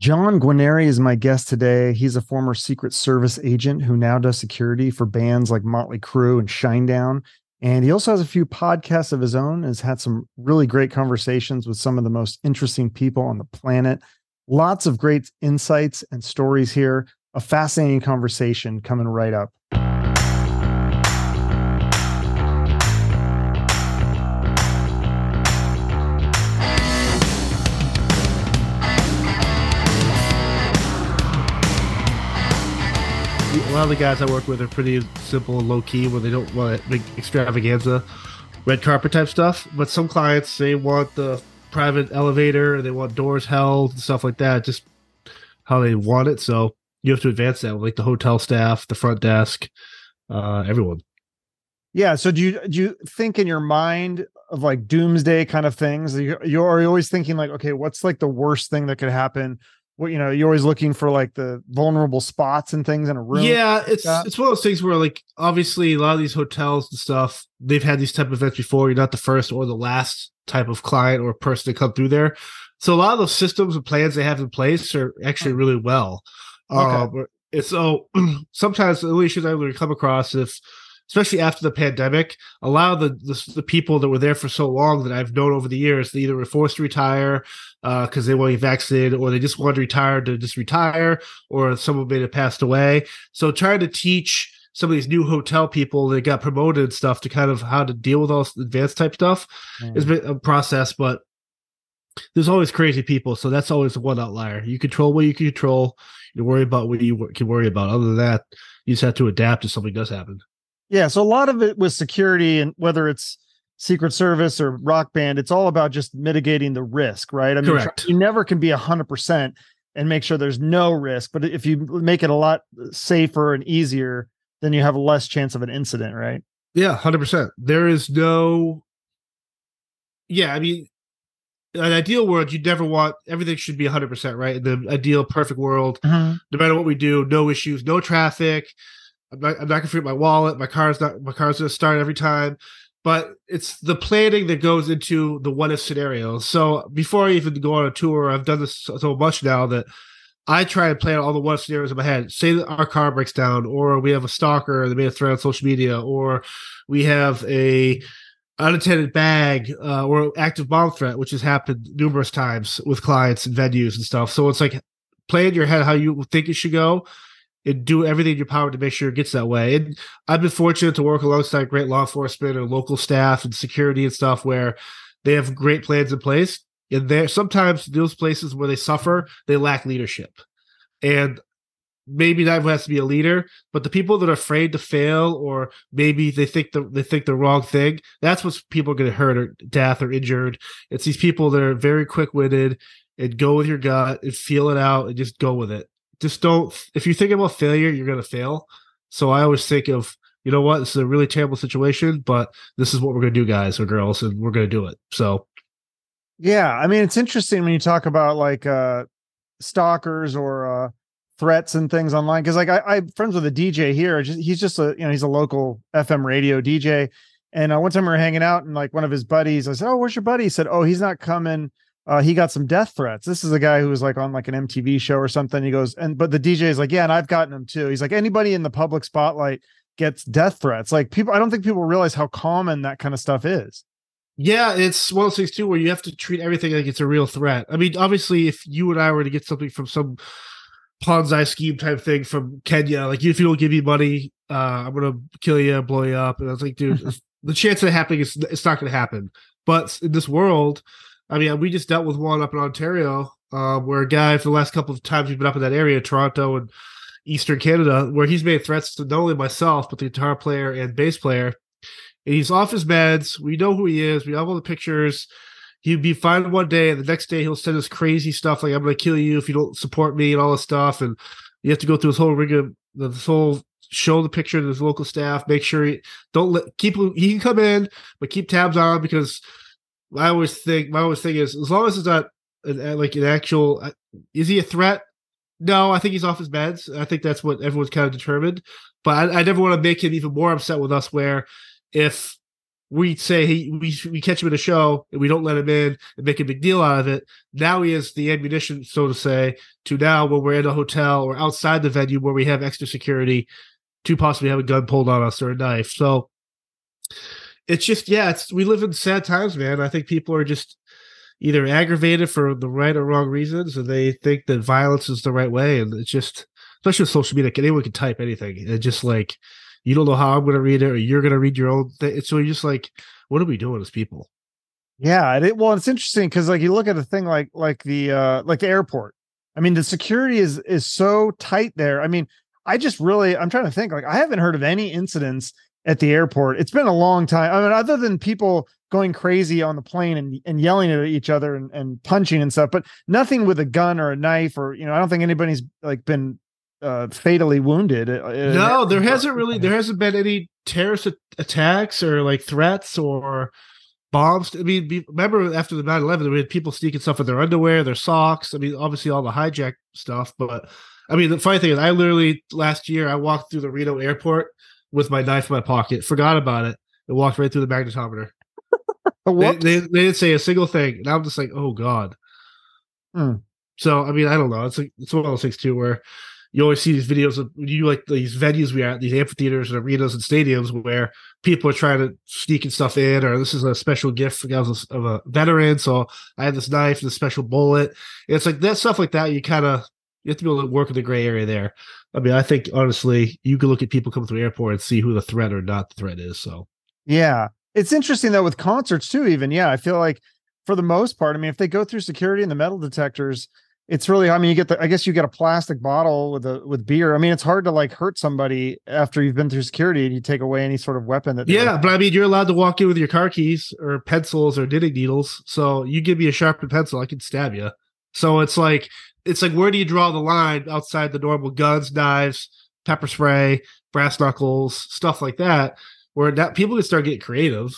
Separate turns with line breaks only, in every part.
John Guarnieri is my guest today. He's a former Secret Service agent who now does security for bands like Motley Crue and Shinedown. And he also has a few podcasts of his own has had some really great conversations with some of the most interesting people on the planet. Lots of great insights and stories here. A fascinating conversation coming right up.
Lot of the guys I work with are pretty simple and low key, where they don't want big extravaganza, red carpet type stuff. But some clients they want the private elevator, they want doors held and stuff like that, just how they want it. So you have to advance that with like the hotel staff, the front desk, uh, everyone.
Yeah. So do you do you think in your mind of like doomsday kind of things? You're, you're always thinking like, okay, what's like the worst thing that could happen? What you know you're always looking for like the vulnerable spots and things in a room.
Yeah it's like it's one of those things where like obviously a lot of these hotels and stuff they've had these type of events before. You're not the first or the last type of client or person to come through there. So a lot of those systems and plans they have in place are actually really well. Okay. um, and so sometimes the only issues i would come across if especially after the pandemic, a lot of the, the, the people that were there for so long that I've known over the years, they either were forced to retire because uh, they get vaccinated, or they just wanted to retire to just retire, or someone may have passed away. So trying to teach some of these new hotel people that got promoted and stuff to kind of how to deal with all this advanced type stuff mm. has been a process, but there's always crazy people, so that's always one outlier. You control what you can control. You worry about what you can worry about. Other than that, you just have to adapt if something does happen.
Yeah, so a lot of it was security, and whether it's Secret Service or Rock Band, it's all about just mitigating the risk, right? I mean,
Correct.
you never can be a hundred percent and make sure there's no risk, but if you make it a lot safer and easier, then you have less chance of an incident, right?
Yeah, hundred percent. There is no. Yeah, I mean, an ideal world, you'd never want everything should be 100%, right? The ideal perfect world, mm-hmm. no matter what we do, no issues, no traffic, I'm not, I'm not gonna forget my wallet. My car's not my car's gonna start every time. But it's the planning that goes into the what if scenarios. So before I even go on a tour, I've done this so, much now that I try to plan all the what if scenarios in my head. Say that our car breaks down, or we have a stalker that made a threat on social media, or we have a unattended bag uh, or active bomb threat, which has happened numerous times with clients and venues and stuff. So it's like play in your head how you think it should go and do everything in your power to make sure it gets that way. And I've been fortunate to work alongside great law enforcement and local staff and security and stuff where they have great plans in place. And there sometimes those places where they suffer, they lack leadership. And maybe that has to be a leader, but the people that are afraid to fail or maybe they think the they think the wrong thing, that's what people gonna hurt or death or injured. It's these people that are very quick witted and go with your gut and feel it out and just go with it just don't if you think about failure you're going to fail. So i always think of you know what this is a really terrible situation but this is what we're going to do guys or girls and we're going to do it. So.
Yeah i mean it's interesting when you talk about like uh stalkers or uh threats and things online because like I, i'm friends with a dj here he's just a you know he's a local fm radio dj and uh, one time we were hanging out and like one of his buddies i said oh where's your buddy? He said oh he's not coming uh, he got some death threats. This is a guy who was like on like an MTV show or something. He goes, and but the DJ is like, yeah, and I've gotten them too. He's like, anybody in the public spotlight gets death threats. Like people, I don't think people realize how common that kind of stuff is.
Yeah, it's one of those things too where you have to treat everything like it's a real threat. I mean, obviously, if you and I were to get something from some Ponzi scheme type thing from Kenya, like if you don't give me money, uh, I'm gonna kill you, blow you up, and I was like, dude, the chance of it happening is it's not gonna happen. But in this world, I mean, we just dealt with one up in Ontario, uh, where a guy for the last couple of times we've been up in that area, Toronto and Eastern Canada, where he's made threats to not only myself but the guitar player and bass player. And he's off his meds. We know who he is. We have all the pictures. He'd be fine one day, and the next day he'll send us crazy stuff like "I'm going to kill you if you don't support me" and all this stuff. And you have to go through this whole rig of this whole show the picture to his local staff. Make sure he don't let keep he can come in, but keep tabs on because I always think my always thing is as long as it's not an, like an actual uh, is he a threat? No, I think he's off his meds. I think that's what everyone's kind of determined. But I, I never want to make him even more upset with us. Where if we say he we we catch him in a show and we don't let him in and make a big deal out of it. Now he has the ammunition, so to say, to now when we're in a hotel or outside the venue where we have extra security to possibly have a gun pulled on us or a knife. So it's just yeah, it's we live in sad times, man. I think people are just either aggravated for the right or wrong reasons, and they think that violence is the right way, and it's just especially with social media, anyone can type anything, and just like you don't know how I'm going to read it, or you're going to read your own thing. So you're just like, what are we doing as people?
Yeah, it, well, it's interesting because like you look at a thing like like the uh like the airport. I mean, the security is is so tight there. I mean, I just really I'm trying to think like I haven't heard of any incidents at the airport. It's been a long time. I mean, other than people going crazy on the plane and, and yelling at each other and, and punching and stuff, but nothing with a gun or a knife or you know, I don't think anybody's like been uh, fatally wounded. Uh,
no, there hasn't really there hasn't been any terrorist attacks or like threats or bombs. I mean, remember after the 9-11, we had people sneaking stuff in their underwear, their socks. I mean, obviously all the hijack stuff. But I mean, the funny thing is, I literally last year I walked through the Reno airport with my knife in my pocket, forgot about it, and walked right through the magnetometer. they, they, they, didn't say a single thing, and I'm just like, oh god. Hmm. So I mean, I don't know. It's like it's one of those things too, where you always see these videos of you like these venues we are at, these amphitheaters and arenas and stadiums where people are trying to sneak and stuff in, or this is a special gift guys of a veteran. So I have this knife, this special bullet. It's like that stuff like that. You kind of you have to be able to work in the gray area there. I mean, I think honestly, you can look at people coming through the airport and see who the threat or not the threat is. So
yeah, it's interesting though with concerts too. Even yeah, I feel like for the most part, I mean, if they go through security and the metal detectors, it's really i mean you get the i guess you get a plastic bottle with a with beer i mean it's hard to like hurt somebody after you've been through security and you take away any sort of weapon that
yeah but i mean you're allowed to walk in with your car keys or pencils or knitting needles so you give me a sharpened pencil i can stab you so it's like it's like where do you draw the line outside the normal guns knives pepper spray brass knuckles stuff like that where that people can start getting creative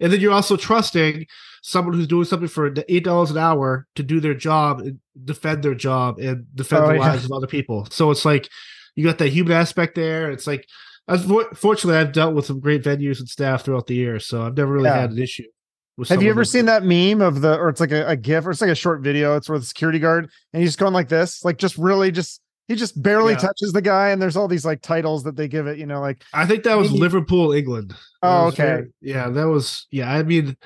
and then you're also trusting someone who's doing something for eight dollars an hour to do their job and defend their job and defend oh, the lives of other people. So it's like you got that human aspect there. It's like, fortunately, I've dealt with some great venues and staff throughout the year, so I've never really yeah. had an issue.
Have you ever seen that meme of the, or it's like a, a GIF, or it's like a short video? It's where the security guard and he's going like this, like just really just he just barely yeah. touches the guy, and there's all these like titles that they give it. You know, like
I think that was he, Liverpool, England.
Oh, okay.
Very, yeah, that was. Yeah, I mean,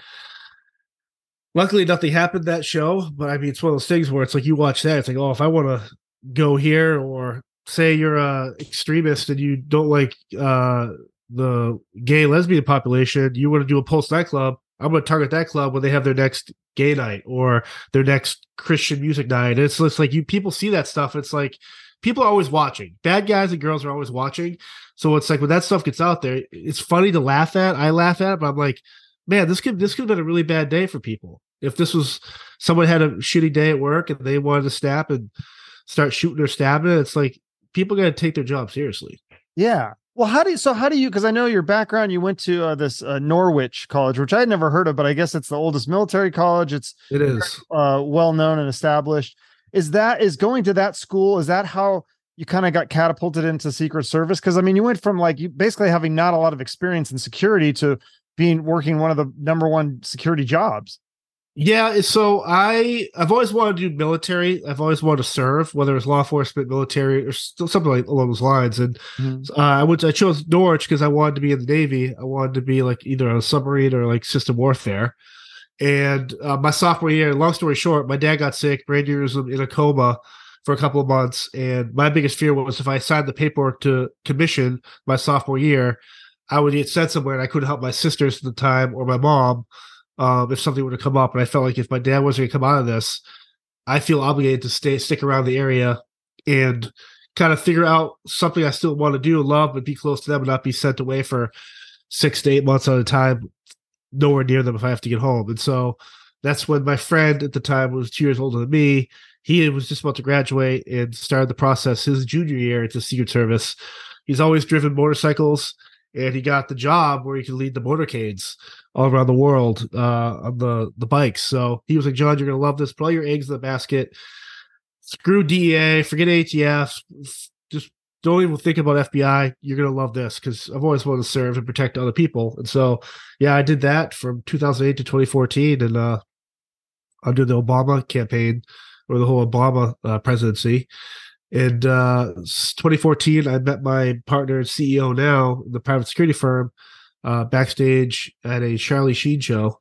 luckily nothing happened that show, but I mean, it's one of those things where it's like you watch that, it's like, oh, if I want to go here, or say you're a extremist and you don't like uh the gay lesbian population, you want to do a Pulse nightclub. I'm going to target that club when they have their next gay night or their next Christian music night. It's just like you people see that stuff. It's like people are always watching. Bad guys and girls are always watching. So it's like when that stuff gets out there, it's funny to laugh at. I laugh at it, but I'm like, man, this could this could have been a really bad day for people. If this was someone had a shitty day at work and they wanted to snap and start shooting or stabbing, it's like people got to take their job seriously.
Yeah. Well, how do you? So how do you? Because I know your background. You went to uh, this uh, Norwich College, which I had never heard of, but I guess it's the oldest military college. It's
it is
uh, well known and established is that is going to that school is that how you kind of got catapulted into secret service because i mean you went from like you basically having not a lot of experience in security to being working one of the number one security jobs
yeah so i i've always wanted to do military. I've always wanted to serve whether it's law enforcement military or something like along those lines. And mm-hmm. uh, i went i chose norwich because i wanted to be in the navy. I wanted to be like either on a submarine or like surface warfare. And uh, my sophomore year, long story short, my dad got sick, brain aneurysm in a coma for a couple of months. And my biggest fear was if I signed the paperwork to commission my sophomore year, I would get sent somewhere and I couldn't help my sisters at the time or my mom um, if something were to come up. And I felt like if my dad wasn't going to come out of this, I feel obligated to stay, stick around the area and kind of figure out something I still want to do, love, but be close to them and not be sent away for six to eight months at a time nowhere near them if I have to get home. And so that's when my friend at the time was two years older than me. He was just about to graduate and started the process his junior year into Secret Service. He's always driven motorcycles, and he got the job where he could lead the motorcades all around the world uh, on the the bikes. So he was like, "John, you're gonna love this. Put all your eggs in the basket. Screw DEA, forget ATF, just don't even think about FBI. You're gonna love this because I've always wanted to serve and protect other people. And so, yeah, I did that from 2008 to 2014, and uh, under the Obama campaign or the whole Obama uh, presidency. And uh, 2014, I met my partner and CEO now, the private security firm, uh, backstage at a Charlie Sheen show.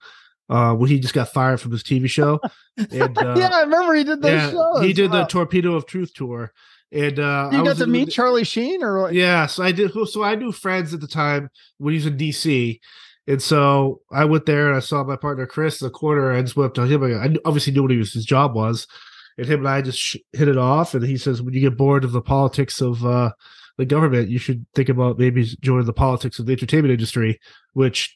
Uh, when he just got fired from his TV show, and uh,
yeah, I remember he did those
yeah,
shows.
he did
Wow.
the Torpedo of Truth tour, and uh,
You
I
got to meet
the-
Charlie Sheen, or what?
yeah, so I did. So I knew friends at the time when he was in DC, and so I went there and I saw my partner Chris in the corner. I just went up to him. I obviously knew what he was, his job was, and him and I just sh- hit it off. And he says, when you get bored of the politics of uh, the government, you should think about maybe joining the politics of the entertainment industry, which.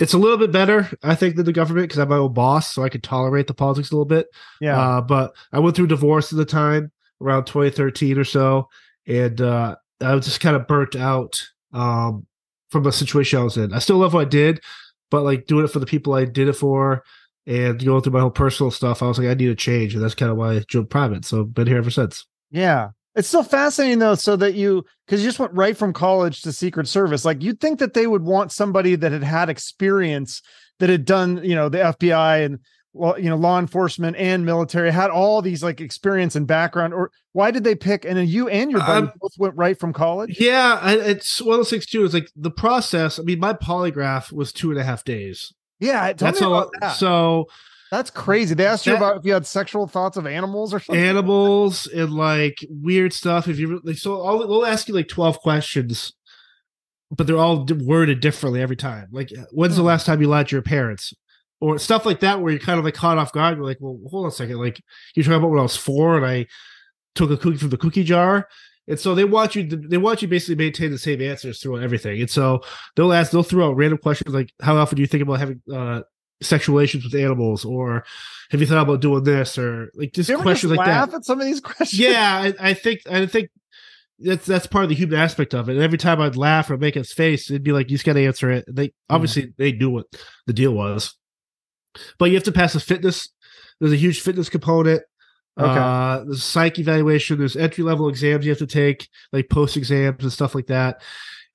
It's a little bit better, I think, than the government because I'm my own boss, so I could tolerate the politics a little bit.
yeah.
Uh, but I went through divorce at the time, around 2013 or so, and uh, I was just kind of burnt out um, from the situation I was in. I still love what I did, but like doing it for the people I did it for and going through my whole personal stuff, I was like, I need a change, and that's kind of why I joined private. So I've been here ever since.
Yeah. It's still fascinating though, so that you because you just went right from college to Secret Service. Like you'd think that they would want somebody that had had experience that had done, you know, the FBI and well, you know, law enforcement and military had all these like experience and background. Or why did they pick? And then you and your buddy
Um,
both went right from college.
Yeah, it's one of those things too. Is like the process. I mean, my polygraph was two and a half days.
Yeah,
That's
me
a
about
lot.
that.
So
That's crazy. They asked you about if you had sexual thoughts of animals or something.
animals and like weird stuff. If you like, so all they'll ask you like twelve questions, but they're all worded differently every time. Like, when's the
Hmm.
last time you lied to your parents, or stuff like that, where you're kind of like caught off guard. You're like, well, hold on a second. Like, you're talking about when I was four and I took a cookie from the cookie jar. And so they want you. To, they want you basically maintain the same answers throughout everything. And so they'll ask. They'll throw out random questions like, "How often do you think about having uh, sexual relations with animals?" or "Have you thought about doing this?" or like just questions
just
like that
at some of these questions?
yeah, I, I think I think that's that's part of the human aspect of it. And every time I'd laugh or make his face, it'd be like, "You just got to answer it." They obviously they knew what the deal was, but you have to pass a fitness. There's a huge fitness component.
Okay.
Uh, there's psych evaluation. There's entry level exams you have to take, like post exams and stuff like that.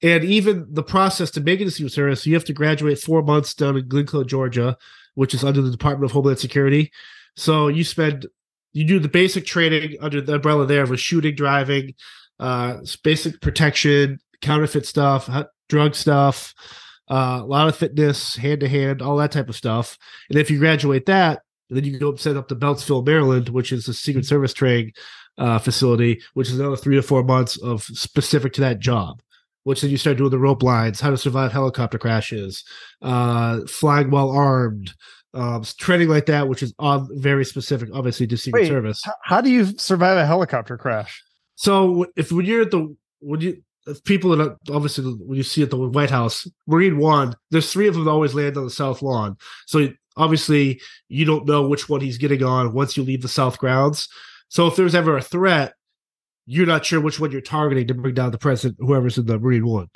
And even the process to make it a Secret Service, you have to graduate four months down in Glynco, Georgia, which is under the Department of Homeland Security. So you spend you do the basic training under the umbrella there of shooting, driving, uh, basic protection, counterfeit stuff, drug stuff, uh, a lot of fitness, hand to hand, all that type of stuff. And if you graduate that, then you go set up to Beltsville, Maryland, which is a Secret Service training uh, facility, which is another three to four months of specific to that job. Which then you start doing the rope lines, how to survive helicopter crashes, uh, flying while armed, um, training like that, which is on very specific, obviously, to Secret
Wait,
Service.
H- How do you survive a helicopter crash?
So if when you're at the when you if people that obviously when you see at the White House, Marine One, there's three of them that always land on the South Lawn. So obviously you don't know which one he's getting on once you leave the South grounds. So if there's ever a threat, you're not sure which one you're targeting to bring down the president, whoever's in the Marine One.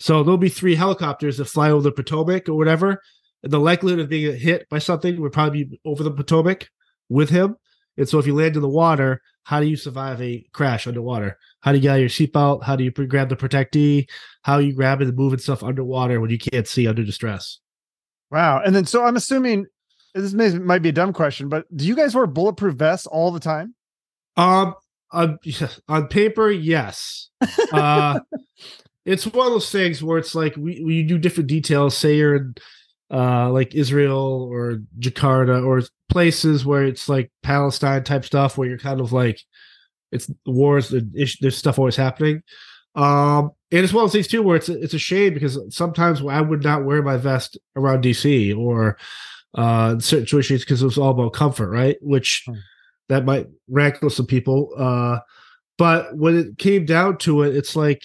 So there'll be three helicopters that fly over the Potomac or whatever. And the likelihood of being hit by something would probably be over the Potomac with him. And so if you land in the water, how do you survive a crash underwater? How do you get out of your seatbelt? How do you grab the protectee? How are you grabbing and moving stuff underwater when you can't see under distress?
Wow. And then, so I'm assuming this may, might be a dumb question, but do you guys wear bulletproof vests all the time?
Um, on, on paper, yes. Uh, it's one of those things where it's like we, we do different details. Say you're in uh, like Israel or Jakarta or places where it's like Palestine type stuff where you're kind of like it's wars and there's stuff always happening. Um, and it's one of those things too where it's a, it's a shame because sometimes I would not wear my vest around DC or uh, in certain situations because it was all about comfort, right? Which
Hmm.
That might rankle some people. Uh, but when it came down to it, it's like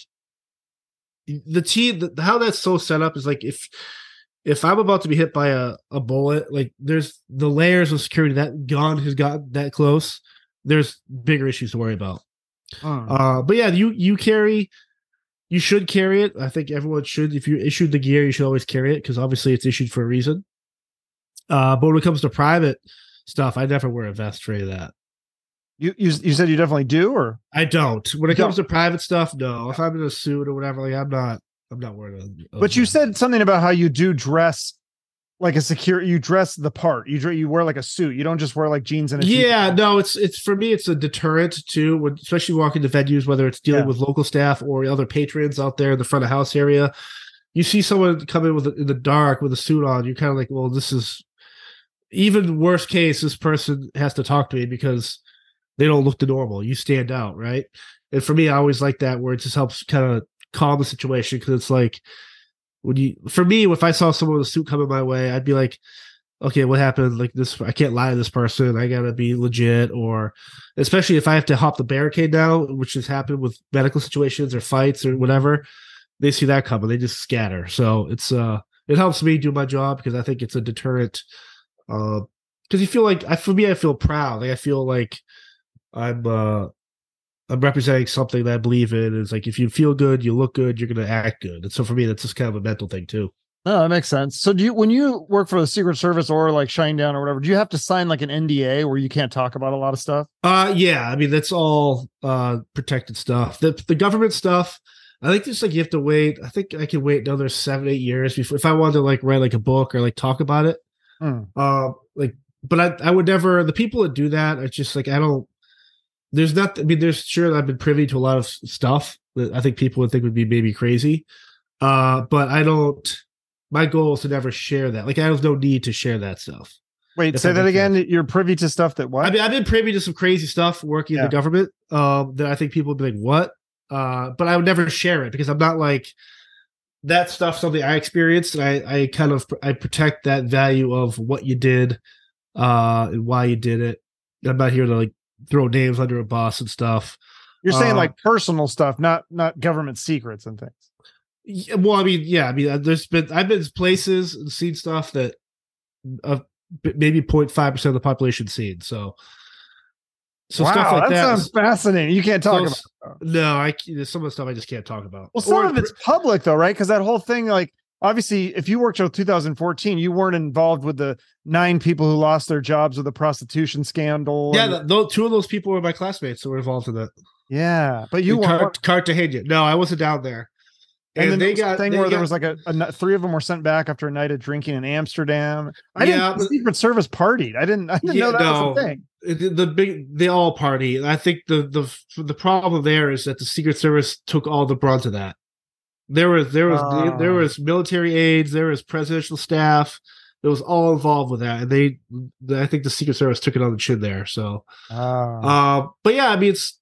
the team, the, how that's so set up is like if if I'm about to be hit by a, a bullet, like there's the layers of security that gun has got that close. There's bigger issues to worry about.
Hmm.
Uh, but yeah, you you carry, you should carry it. I think everyone should. If you issued the gear, you should always carry it because obviously it's issued for a reason. Uh, but when it comes to private stuff, I never wear a vest for that.
You, you you said you definitely do, or
I don't. When it comes to private stuff, no. If I'm in a suit or whatever, like I'm not. I'm not worried. About,
but you said something about how you do dress like a secure. You dress the part. You you wear like a suit. You don't just wear like jeans and a
yeah,
t-shirt.
no. It's it's for me. It's a deterrent too. When, especially walking to venues, whether it's dealing
Yeah.
with local staff or other patrons out there in the front of house area. You see someone come in with a, in the dark with a suit on. You're kind of like, well, this is even worst case. This person has to talk to me because they don't look the normal. You stand out, right? And for me, I always like that where it just helps kind of calm the situation because it's like when you, for me, if I saw someone with a suit coming my way, I'd be like, okay, what happened? Like this, I can't lie to this person. I gotta be legit, or especially if I have to hop the barricade now, which has happened with medical situations or fights or whatever. They see that coming, they just scatter. So it's uh, it helps me do my job because I think it's a deterrent. Uh, because you feel like I, for me, I feel proud. Like I feel like I'm uh I'm representing something that I believe in. It's like if you feel good, you look good, you're gonna act good. And so for me, that's just kind of a mental thing too.
No, that makes sense. So do you when you work for the Secret Service or like Shinedown or whatever, do you have to sign like an NDA where you can't talk about a lot of stuff?
Uh yeah, I mean that's all uh protected stuff. The the government stuff, I think just like you have to wait. I think I can wait another seven, eight years before if I wanted to like write like a book or like talk about it.
Hmm.
Uh like but I I would never the people that do that, it's just like I don't there's not I mean there's sure I've been privy to a lot of stuff that I think people would think would be maybe crazy. Uh but I don't my goal is to never share that. Like I have no need to share that stuff.
Wait, say
that
that again. You're privy to stuff that what?
I mean, I've been privy to some crazy stuff working
Yeah.
in the government um, that I think people would be like, "What?" Uh, but I would never share it because I'm not like that stuff. Something I experienced, and I, I kind of I protect that value of what you did uh, and why you did it. I'm not here to like throw names under a bus and stuff.
You're saying
uh,
like personal stuff, not not government secrets and things.
Yeah, well, I mean, yeah, I mean, uh, there's been I've been places and seen stuff that uh, maybe 0.5 percent of the population seen. So, so
wow,
stuff like
that,
that.
sounds fascinating. You can't talk
So-
about.
No, I there's some of the stuff I just can't talk about.
Well, some
Or-
of it's public though, right? Because that whole thing, like, obviously, if you worked till 2014, you weren't involved with the nine people who lost their jobs with the prostitution scandal.
yeah,
and-
th- those, two of those people were my classmates that were involved in that.
yeah, but you
Car-
weren't.
Cartagena. No, I wasn't down there.
And, then
they got
thing
they
where there was like a, a three of them were sent back after a night of drinking in Amsterdam. I
Yeah,
didn't. The Secret Service partied. I didn't. I didn't
Yeah,
know that
no.
was a thing.
the, the big they all party. I think the the the problem there is that the Secret Service took all the brunt of that. There was there was
Ah.
there was military aides, there was presidential staff. It was all involved with that, and they. I think the Secret Service took it on the chin there. So,
Ah.
uh, but yeah, I mean, it's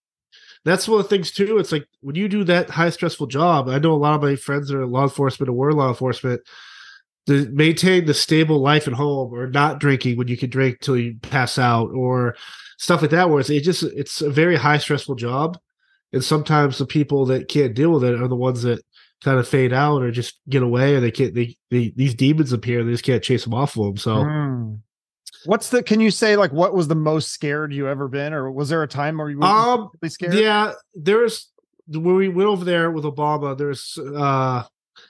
that's one of the things too. It's like when you do that high stressful job. I know a lot of my friends that are law enforcement or were law enforcement. To maintain the stable life at home, or not drinking when you can drink till you pass out, or stuff like that, where it's it just it's a very high stressful job, and sometimes the people that can't deal with it are the ones that kind of fade out or just get away, or they can't. They, they these demons appear, and they just can't chase them off of them. So.
Hmm. What's the? Can you say like what was the most scared you ever been, or was there a time where you were
Um,
really scared?
Yeah, there's when we went over there with Obama. There's uh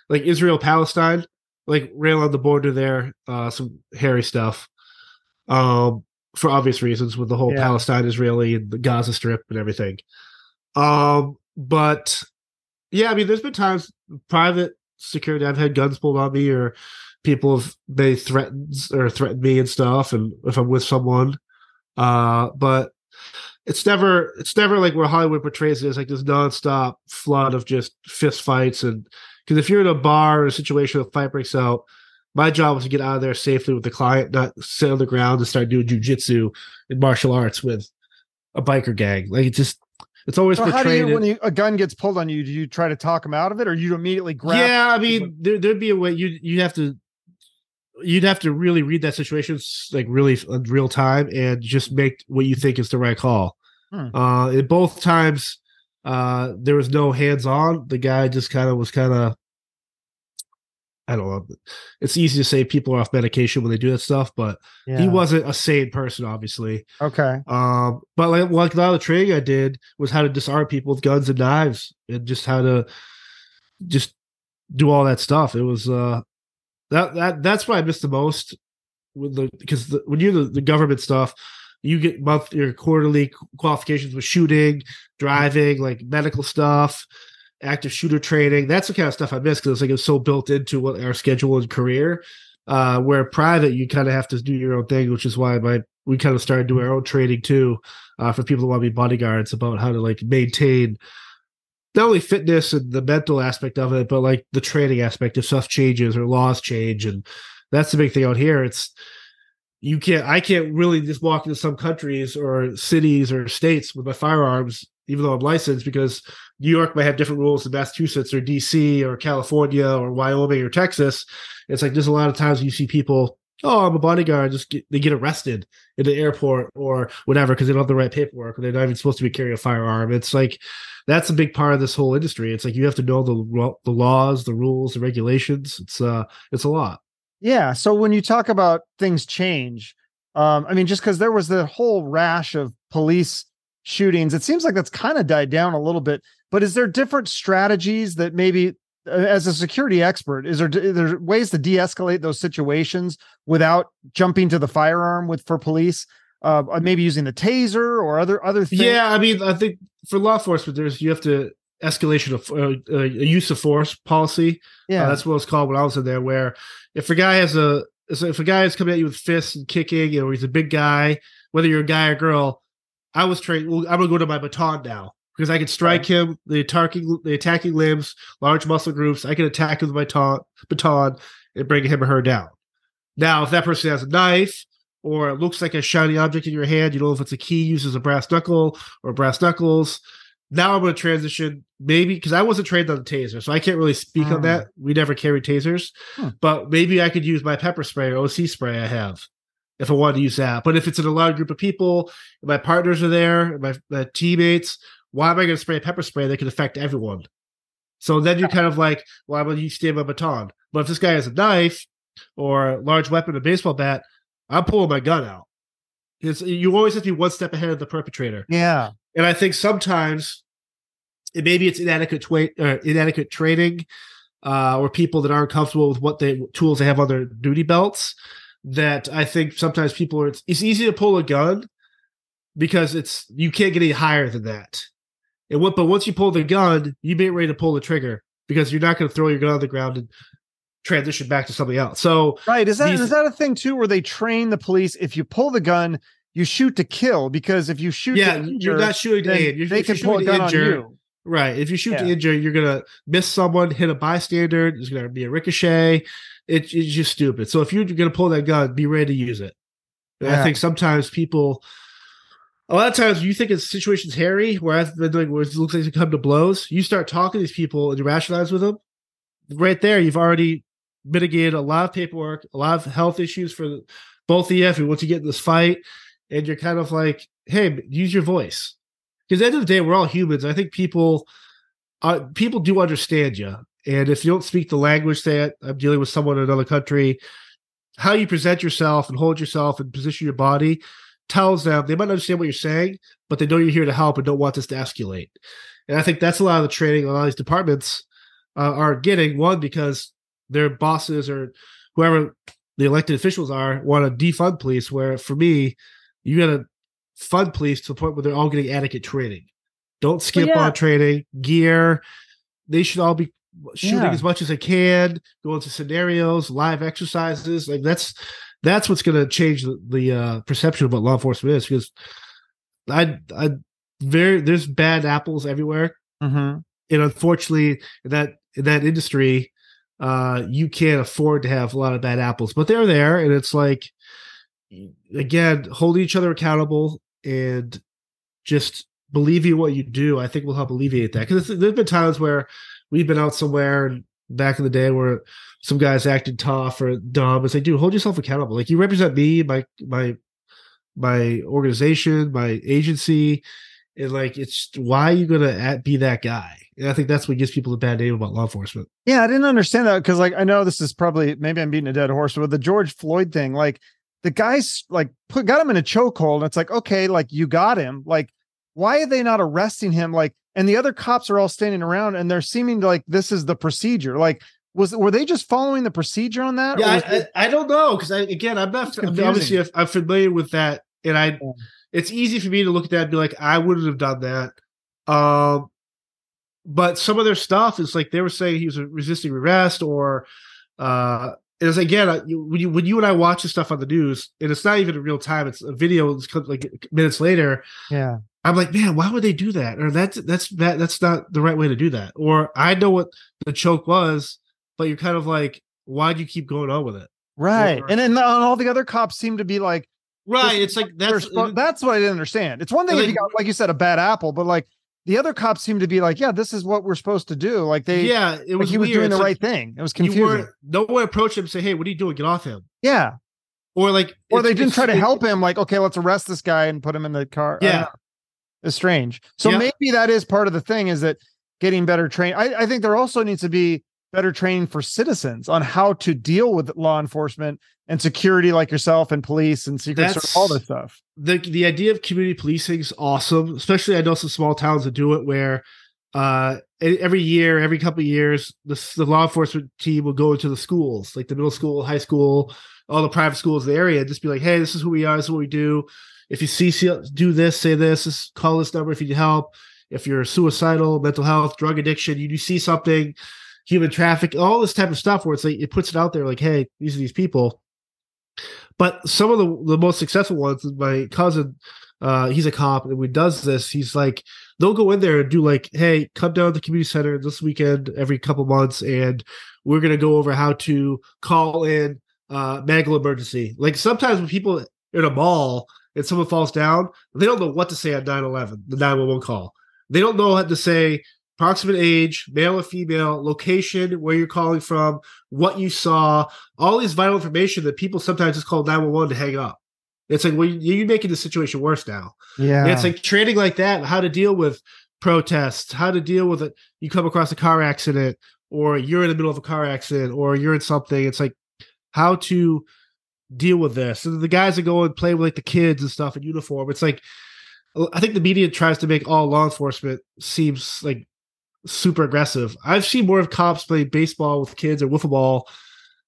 like Israel Palestine, like rail on the border there. Uh, some hairy stuff. Um, for obvious reasons with the whole
Yeah.
Palestine Israeli and the Gaza Strip and everything. Um, but yeah, I mean, there's been times private security I've had guns pulled on me or people have they threatened or threatened me and stuff, and if I'm with someone. Uh, but it's never it's never like where Hollywood portrays it as like this nonstop flood of just fist fights and because if you're in a bar or a situation where a fight breaks out, my job is to get out of there safely with the client, not sit on the ground and start doing jujitsu and martial arts with a biker gang. Like it just it's always
So how do
portrayed.
you, when you, a gun gets pulled on you, do you try to talk them out of it, or you immediately grab?
yeah, I mean there, there'd be a way you you have to you'd have to really read that situation like really in real time and just make what you think is the right call.
Hmm.
Uh, in both times, uh, there was no hands on. The guy just kind of was kind of. I don't know. It's easy to say people are off medication when they do that stuff, but
Yeah.
he wasn't a sane person, obviously.
okay.
Um, but like, like a lot of the training I did was how to disarm people with guns and knives, and just how to just do all that stuff. It was uh, that that that's what I miss the most with the because when you do the, the government stuff, you get month your quarterly qualifications with shooting, driving, like medical stuff, active shooter training. That's the kind of stuff I miss because it's like it's so built into what our schedule and career. Uh, where private, you kind of have to do your own thing, which is why my we kind of started doing our own training too, uh, for people who want to be bodyguards about how to like maintain not only fitness and the mental aspect of it, but like the training aspect if stuff changes or laws change. And that's the big thing out here. It's you can't I can't really just walk into some countries or cities or states with my firearms, even though I'm licensed, because New York might have different rules than Massachusetts or DC or California or Wyoming or Texas. It's like there's a lot of times you see people, oh, I'm a bodyguard, just get, they get arrested in the airport or whatever because they don't have the right paperwork or they're not even supposed to be carrying a firearm. It's like that's a big part of this whole industry. It's like you have to know the the laws, the rules, the regulations. It's uh, it's a lot.
Yeah. So when you talk about things change, um, I mean, just because there was the whole rash of police shootings, it seems like that's kind of died down a little bit. But is there different strategies that maybe, uh, as a security expert, is there is there ways to de-escalate those situations without jumping to the firearm with for police? Uh, maybe using the taser or other other things.
Yeah, I mean, I think for law enforcement, there's you have to escalation of uh, uh, use of force policy. Uh, yeah, uh, that's what it's called when I was in there. Where if a guy has a if a guy is coming at you with fists and kicking, you know, he's a big guy, whether you're a guy or girl, I was trained. Well, I'm gonna go to my baton now because I can strike him the attacking the attacking limbs, large muscle groups. I can attack him with my ta- baton and bring him or her down. Now, if that person has a knife or it looks like a shiny object in your hand, you know if it's a key, uses a brass knuckle or brass knuckles. Now I'm going to transition maybe because I wasn't trained on the taser, so I can't really speak on that. Hmm. We never carried tasers, hmm. but maybe I could use my pepper spray or OC spray I have if I wanted to use that. But if it's in a large group of people, my partners are there, my, my teammates, why am I going to spray a pepper spray that could affect everyone? So then you're kind of like, why well, would you stand my baton? But if this guy has a knife or a large weapon, a baseball bat, I'm pulling my gun out. It's, you always have to be one step ahead of the perpetrator.
Yeah.
And I think sometimes it, maybe it's inadequate twa- uh, inadequate training uh, or people that aren't comfortable with what they tools they have on their duty belts. That I think sometimes people are. It's, it's easy to pull a gun because it's you can't get any higher than that. And what, but once you pull the gun, you be ready to pull the trigger because you're not going to throw your gun on the ground and transition back to something else. So
right, is that these, is that a thing too, where they train the police? If you pull the gun, you shoot to kill because if you shoot,
yeah, injure, you're not shooting to. You're,
they can pull a gun injure, on you.
Right. If you shoot yeah. to injure, you're gonna miss someone, hit a bystander. There's gonna be a ricochet. It, it's just stupid. So if you're gonna pull that gun, be ready to use it. Yeah. I think sometimes people, a lot of times, you think it's situations hairy, where I've been doing where it looks like it come to blows. You start talking to these people and you rationalize with them. Right there, you've already mitigated a lot of paperwork, a lot of health issues for both of you. If you want to get in this fight, and you're kind of like, hey, use your voice. Because at the end of the day, we're all humans. I think people uh, people do understand you. And if you don't speak the language that I'm dealing with someone in another country, how you present yourself and hold yourself and position your body tells them they might understand what you're saying, but they know you're here to help and don't want this to escalate. And I think that's a lot of the training a lot of these departments uh, are getting. One, because their bosses or whoever the elected officials are want to defund police, where for me, you got to fund police to the point where they're all getting adequate training. Don't skip well, yeah. on training, gear. They should all be shooting yeah. as much as they can, going to scenarios, live exercises. Like that's that's what's going to change the, the uh, perception of what law enforcement is. Because I, I, very there's bad apples everywhere,
mm-hmm.
and unfortunately, in that in that industry, uh, you can't afford to have a lot of bad apples. But they're there, and it's like again, holding each other accountable and just believe believing what you do, I think will help alleviate that. Because there's been times where we've been out somewhere back in the day where some guys acted tough or dumb. It's like, dude, hold yourself accountable. Like you represent me, my my my organization, my agency, and like it's why are you gonna be that guy? And I think that's what gives people a bad name about law enforcement.
Yeah, I didn't understand that because like I know this is probably maybe I'm beating a dead horse, but the George Floyd thing, like the guy's like put got him in a chokehold. And it's like, okay, like you got him. Like, why are they not arresting him? Like, and the other cops are all standing around and they're seeming like this is the procedure. Like, was were they just following the procedure on that?
Yeah, I, I, I, don't know because I again, I'm not I'm obviously I'm familiar with that and I, it's easy for me to look at that and be like, I wouldn't have done that. Um, but some of their stuff is like they were saying he was resisting arrest or uh is again uh, when you when you and I watch this stuff on the news and it's not even in real time it's a video that's like minutes later
Yeah.
I'm like man why would they do that or that's that's that that's not the right way to do that or I know what the choke was but you're kind of like why do you keep going on with it
Right.
Or-
and then all the other cops seem to be like,
right it's like that's
that's what I didn't understand. It's one thing if you got, like you said, a bad apple, but like the other cops seem to be like, yeah, this is what we're supposed to do. Like they,
yeah it
like
was
he was
weird.
doing the
like
right thing. It was confusing.
no one approached him and say hey what are you doing get off him
yeah.
or like
Or they didn't try to help him. Like, okay, let's arrest this guy and put him in the car.
Yeah.
It's strange. So
Yeah.
maybe that is part of the thing is that getting better trained. I, I think there also needs to be better training for citizens on how to deal with law enforcement and security like yourself and police and secret service, all this stuff.
the the idea of community policing is awesome. Especially I know some small towns that do it where uh every year, every couple of years, the, the law enforcement team will go into the schools, like the middle school, high school, all the private schools in the area, just be like, "Hey, this is who we are. This is what we do. If you see, see do this, say this. this call this number if you need help. If you're suicidal, mental health, drug addiction, you, you see something, human traffic, all this type of stuff, where it's like it puts it out there, like, hey, these are these people." But some of the the most successful ones, my cousin, uh, he's a cop, and when he does this, he's like, they'll go in there and do like, hey, come down to the community center this weekend every couple months, and we're gonna go over how to call in uh medical emergency. Like sometimes when people are in a mall and someone falls down, they don't know what to say on 911, the 911 call. They don't know how to say approximate age, male or female, location, where you're calling from, what you saw, all these vital information that people sometimes just call 911 to hang up. It's like, well, you- you're making the situation worse now.
Yeah.
And it's like training like that, how to deal with protests, how to deal with it. You come across a car accident, or you're in the middle of a car accident, or you're in something. It's like how to deal with this. And the guys that go and play with like the kids and stuff in uniform, it's like I think the media tries to make all law enforcement seems like super aggressive. I've seen more of cops play baseball with kids or wiffle ball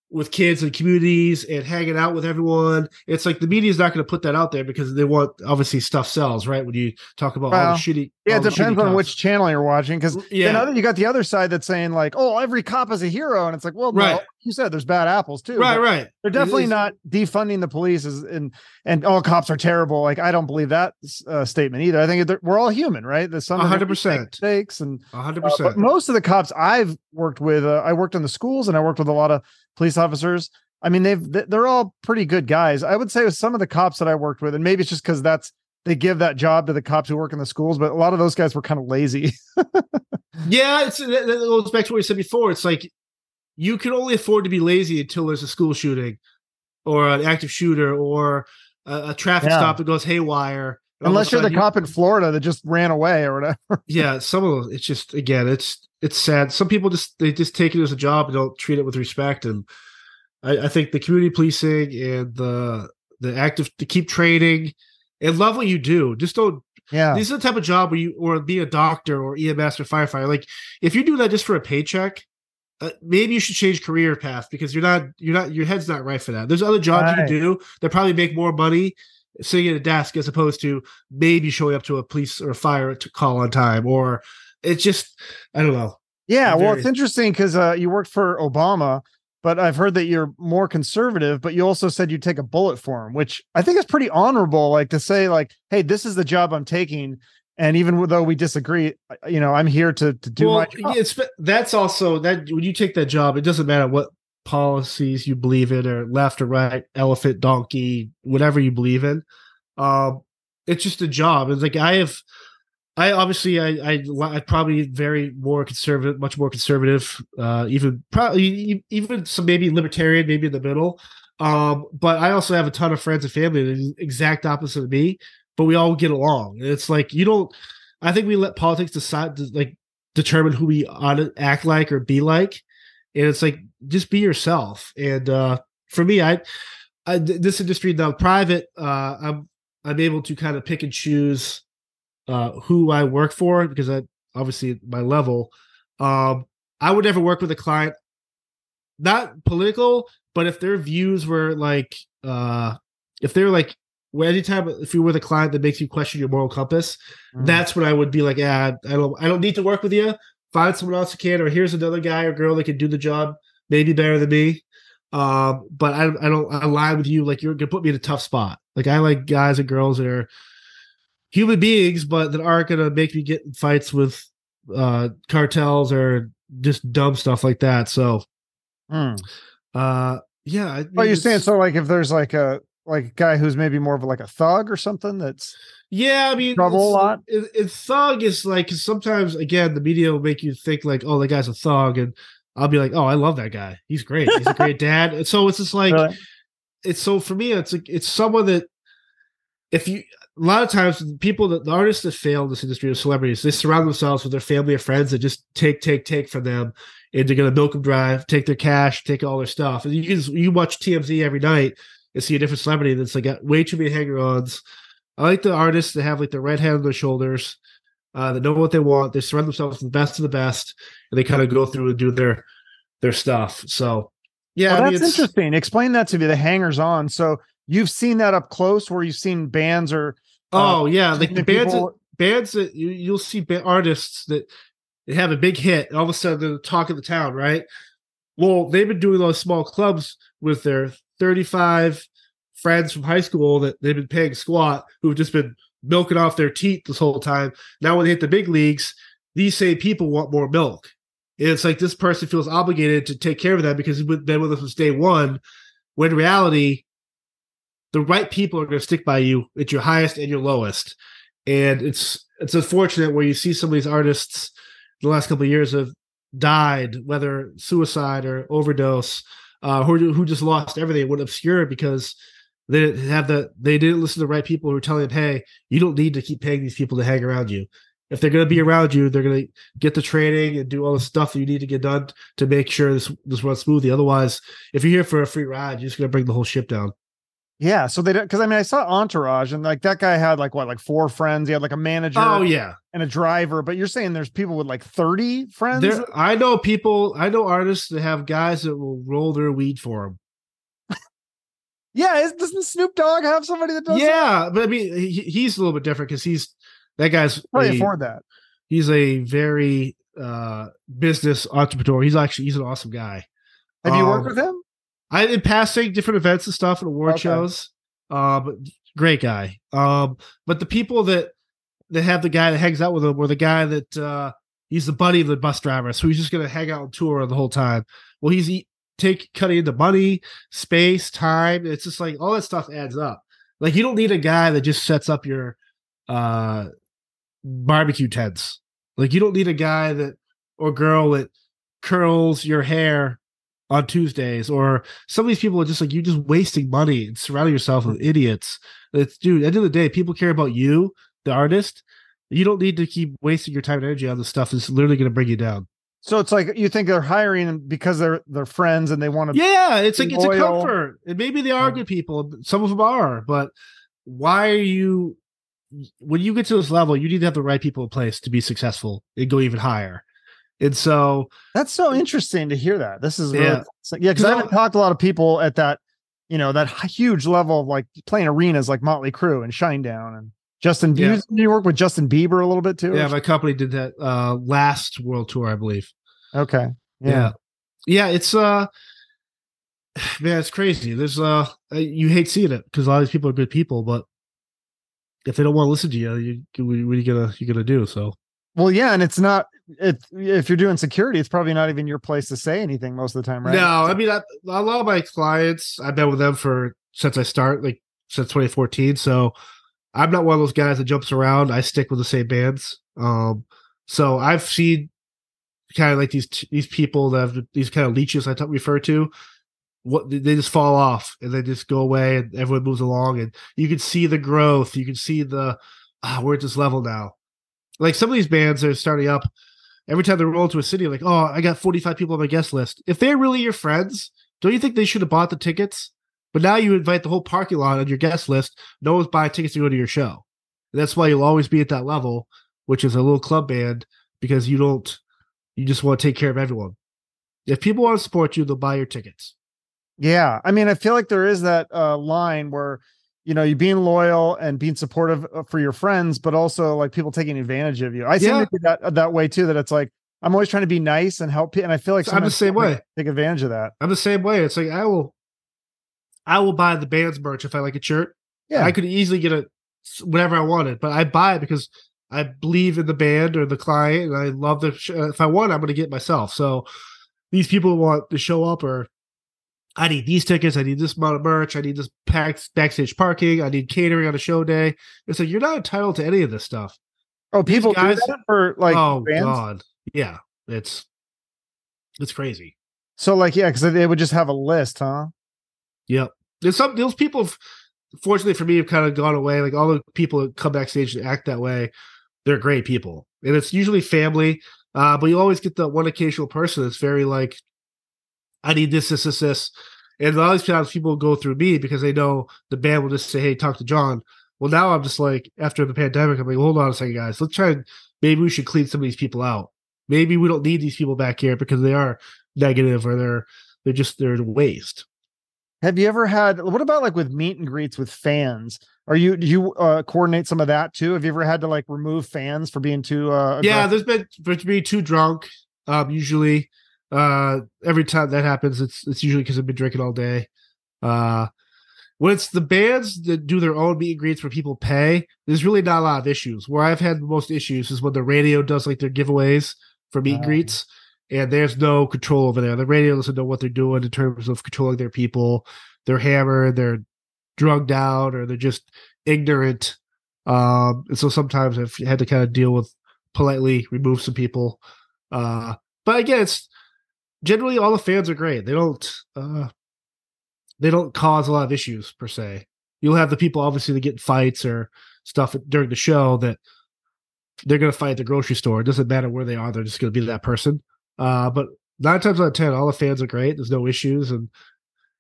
with kids and communities and hanging out with everyone. It's like the media is not going to put that out there because they want obviously stuff sells, right? When you talk about all the shitty,
yeah, it depends on
cops.
which channel you're watching. Because
Yeah.
then other, you got the other side that's saying like, "Oh, every cop is a hero," and it's like, well,
Right.
like you said there's bad apples too.
right, right.
They're definitely not defunding the police as, and and all cops are terrible. Like I don't believe that uh, statement either. I think we're all human, right? There's some
100%.
make mistakes, and
hundred
uh, but
percent.
most of the cops I've worked with, uh, I worked in the schools and I worked with a lot of police officers. I mean, they've they're all pretty good guys. I would say with some of the cops that I worked with, and maybe it's just because that's they give that job to the cops who work in the schools, but a lot of those guys were kind of lazy.
Yeah, it's that that goes back to what we said before. It's like you can only afford to be lazy until there's a school shooting or an active shooter or a, a traffic
Yeah.
stop that goes haywire. And all of a
Unless you're the
you-
cop in Florida that just ran away or whatever.
yeah, some of those. It's just again, it's it's sad. Some people just they just take it as a job and don't treat it with respect. And I, I think the community policing and the the active to keep training and love what you do. Just don't
Yeah.
this is the type of job where you or be a doctor or EMS or firefighter. Like if you do that just for a paycheck, uh, maybe you should change career path because you're not you're not your head's not right for that. There's other jobs you can do that probably make more money sitting at a desk as opposed to maybe showing up to a police or a fire to call on time or it's just I don't know.
Yeah, well, it's interesting because uh, you worked for Obama, but I've heard that you're more conservative. But you also said you'd take a bullet for him, which I think is pretty honorable. Like to say, like, "Hey, this is the job I'm taking," and even though we disagree, you know, I'm here to to do
well,
my job.
that's also that when you take that job, it doesn't matter what policies you believe in or left or right, elephant, donkey, whatever you believe in. Um, it's just a job. It's like I have, I obviously I I I probably very more conservative, much more conservative, uh, even probably even some maybe libertarian, maybe in the middle. Um, but I also have a ton of friends and family that is exact opposite of me, but we all get along. It's like you don't. I think we let politics decide, like determine who we ought to act like or be like, and it's like just be yourself. And uh, for me, I, I this industry now private, uh, I'm I'm able to kind of pick and choose uh, who I work for because I obviously my level. Um, I would never work with a client, not political, but if their views were like, uh, if they're like where anytime if you were the client that makes you question your moral compass, mm. that's when I would be like, yeah, I don't I don't need to work with you. Find someone else who can, or here's another guy or girl that can do the job maybe better than me. Um, but I, I don't align with you. Like you're gonna put me in a tough spot. Like I like guys and girls that are human beings, but that aren't gonna make me get in fights with uh cartels or just dumb stuff like that. So,
mm.
uh, yeah. I
mean, oh, you're saying so? Like if there's like a like a guy who's maybe more of like a thug or something that's
yeah, I mean,
trouble a lot.
It, it, thug is like sometimes again the media will make you think like, oh, the guy's a thug, and I'll be like, oh, I love that guy. He's great. He's a great dad. And so it's just like, really? it's so for me, it's like, it's someone that if you, a lot of times people that the artists that fail in this industry of celebrities, they surround themselves with their family or friends that just take, take, take from them. And they're going to milk them dry, take their cash, take all their stuff. And you can, you watch TMZ every night and see a different celebrity that's like got way too many hanger ons. I like the artists that have like the right hand on their shoulders uh, that know what they want. They surround themselves with the best of the best, and they kind of go through and do their their stuff. So, yeah,
well, I mean, that's interesting. Explain that to me. The hangers on. So you've seen that up close, where you've seen bands or
uh, oh yeah, like the bands that, bands that you, you'll see artists that they have a big hit, and all of a sudden they're the talk of the town, right? Well, they've been doing those small clubs with their 35 friends from high school that they've been paying squat who've just been milking off their teeth this whole time. Now, when they hit the big leagues, these same people want more milk. And it's like this person feels obligated to take care of that because he's been with us since day one. When reality, the right people are going to stick by you at your highest and your lowest. And it's it's unfortunate where you see some of these artists the last couple of years have died, whether suicide or overdose, uh, who who just lost everything, went obscure because they didn't have the they didn't listen to the right people who were telling them, hey, you don't need to keep paying these people to hang around you. If they're going to be around you, they're going to get the training and do all the stuff that you need to get done to make sure this this runs smoothly. Otherwise, if you're here for a free ride, you're just going to bring the whole ship down.
Yeah, so they because I mean I saw Entourage and like that guy had like what like four friends. He had like a manager.
Oh yeah,
and a driver. But you're saying there's people with like thirty friends.
There, I know people. I know artists that have guys that will roll their weed for them.
Yeah, doesn't Snoop Dogg have somebody that does?
Yeah,
that?
but I mean, he, he's a little bit different because he's that guy's
probably a, afford that.
He's a very uh business entrepreneur. He's actually he's an awesome guy.
Have um, you worked um, with him?
I in passing different events and stuff and award okay. shows. Uh, but great guy. Um, but the people that that have the guy that hangs out with him or the guy that uh he's the buddy of the bus driver, so he's just gonna hang out on tour the whole time. Well, he's take cutting into money, space, time. It's just like all that stuff adds up. Like you don't need a guy that just sets up your uh barbecue tents. Like you don't need a guy that or girl that curls your hair on Tuesdays, or some of these people are just like you're just wasting money and surrounding yourself with idiots. It's dude, at the end of the day, people care about you, the artist. You don't need to keep wasting your time and energy on the stuff that's literally going to bring you down.
So it's like you think they're hiring because they're they're friends and they want to.
Yeah, it's like it's a comfort. And maybe they are good people. Some of them are, but why are you? When you get to this level, you need to have the right people in place to be successful and go even higher. And so
that's so interesting to hear that. This is really, yeah, yeah. Because I haven't talked to a lot of people at that, you know, that huge level of like playing arenas like Motley Crue and Shinedown and Justin, yeah. you, you work with Justin Bieber a little bit too?
Yeah, my company did that uh last world tour, I believe.
Okay.
Yeah. Yeah, yeah it's uh man, it's crazy. There's uh you hate seeing it because a lot of these people are good people, but if they don't want to listen to you, you what are you gonna you gonna do? So
well, yeah, and it's not if if you're doing security, it's probably not even your place to say anything most of the time, right?
No, I mean I, a lot of my clients, I've been with them for since I start, like since 2014. So I'm not one of those guys that jumps around. I stick with the same bands. Um, so I've seen kind of like these these people that have these kind of leeches I t- refer to. What they just fall off and they just go away, and everyone moves along, and you can see the growth. You can see the ah, we're at this level now. Like some of these bands are starting up. Every time they roll to a city, like, oh, I got 45 people on my guest list. If they're really your friends, don't you think they should have bought the tickets? But now you invite the whole parking lot on your guest list. No one's buying tickets to go to your show. And that's why you'll always be at that level, which is a little club band, because you don't, you just want to take care of everyone. If people want to support you, they'll buy your tickets.
Yeah. I mean, I feel like there is that uh, line where, you know, you being loyal and being supportive uh, for your friends, but also like people taking advantage of you. I seem
Yeah.
to be that that way too. That it's like I'm always trying to be nice and help, pe- and I feel like
I'm the same way.
Take advantage of that.
I'm the same way. It's like I will, I will buy the band's merch if I like a shirt.
Yeah,
I could easily get it whatever I wanted, but I buy it because I believe in the band or the client, and I love the. Sh- uh, if I want, I'm going to get myself. So these people want to show up, or I need these tickets. I need this amount of merch. I need this packed backstage parking. I need catering on a show day. It's like you're not entitled to any of this stuff.
oh, people do
guys-
that for like
oh
bands.
god, yeah, it's it's crazy.
So like yeah, because they would just have a list, huh?
Yep. There's some those people have- fortunately for me have kind of gone away. Like all the people that come backstage and act that way, they're great people. And it's usually family. Uh, but you always get the one occasional person that's very like, I need this, this, this, this. And a lot of these times people go through me because they know the band will just say, Hey, talk to John. Well, now I'm just like, after the pandemic, I'm like, hold on a second, guys. Let's try and maybe we should clean some of these people out. Maybe we don't need these people back here because they are negative or they're they're just they're waste.
Have you ever had what about like with meet and greets with fans? Are you do you uh, coordinate some of that too? Have you ever had to like remove fans for being too uh
yeah there's been for me too drunk um usually uh every time that happens it's it's usually because i've been drinking all day. Uh when it's the bands that do their own meet and greets where people pay there's really not a lot of issues. Where i've had the most issues is when the radio does like their giveaways for meet and
Oh.
greets and there's no control over there. The radio doesn't know what they're doing in terms of controlling their people. They're hammered they're drugged out or they're just ignorant. Um and so sometimes i've had to kind of deal with politely remove some people. Uh, but again, it's generally all the fans are great. They don't uh, they don't cause a lot of issues per se. You'll have the people obviously that get in fights or stuff during the show that they're going to fight at the grocery store. It doesn't matter where they are; they're just going to be that person. Uh, but nine times out of ten, all the fans are great. There's no issues, and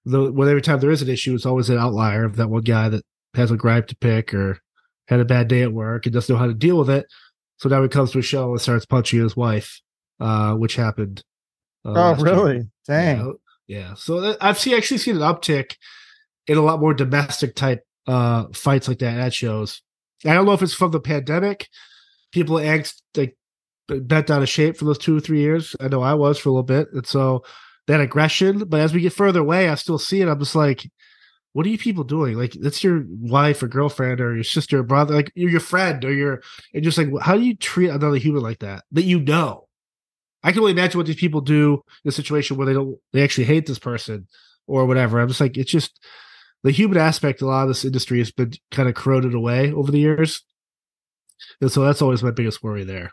the, when every time there is an issue, it's always an outlier of that one guy that has a gripe to pick or had a bad day at work and doesn't know how to deal with it. So now he comes to a show and starts punching his wife, uh, which happened. Uh,
Oh,
last year.
really? Dang.
Yeah, yeah. So that, I've seen actually seen an uptick in a lot more domestic type uh fights like that at shows. I don't know if it's from the pandemic. People angst like bent out of shape for those two or three years. I know I was for a little bit, and so that aggression. But as we get further away, I still see it. I'm just like, what are you people doing? Like that's your wife or girlfriend or your sister or brother, like you're your friend or your and just like how do you treat another human like that that you know? I can only imagine what these people do in a situation where they don't they actually hate this person or whatever. I'm just like it's just the human aspect. A lot of this industry has been kind of corroded away over the years, and so that's always my biggest worry there.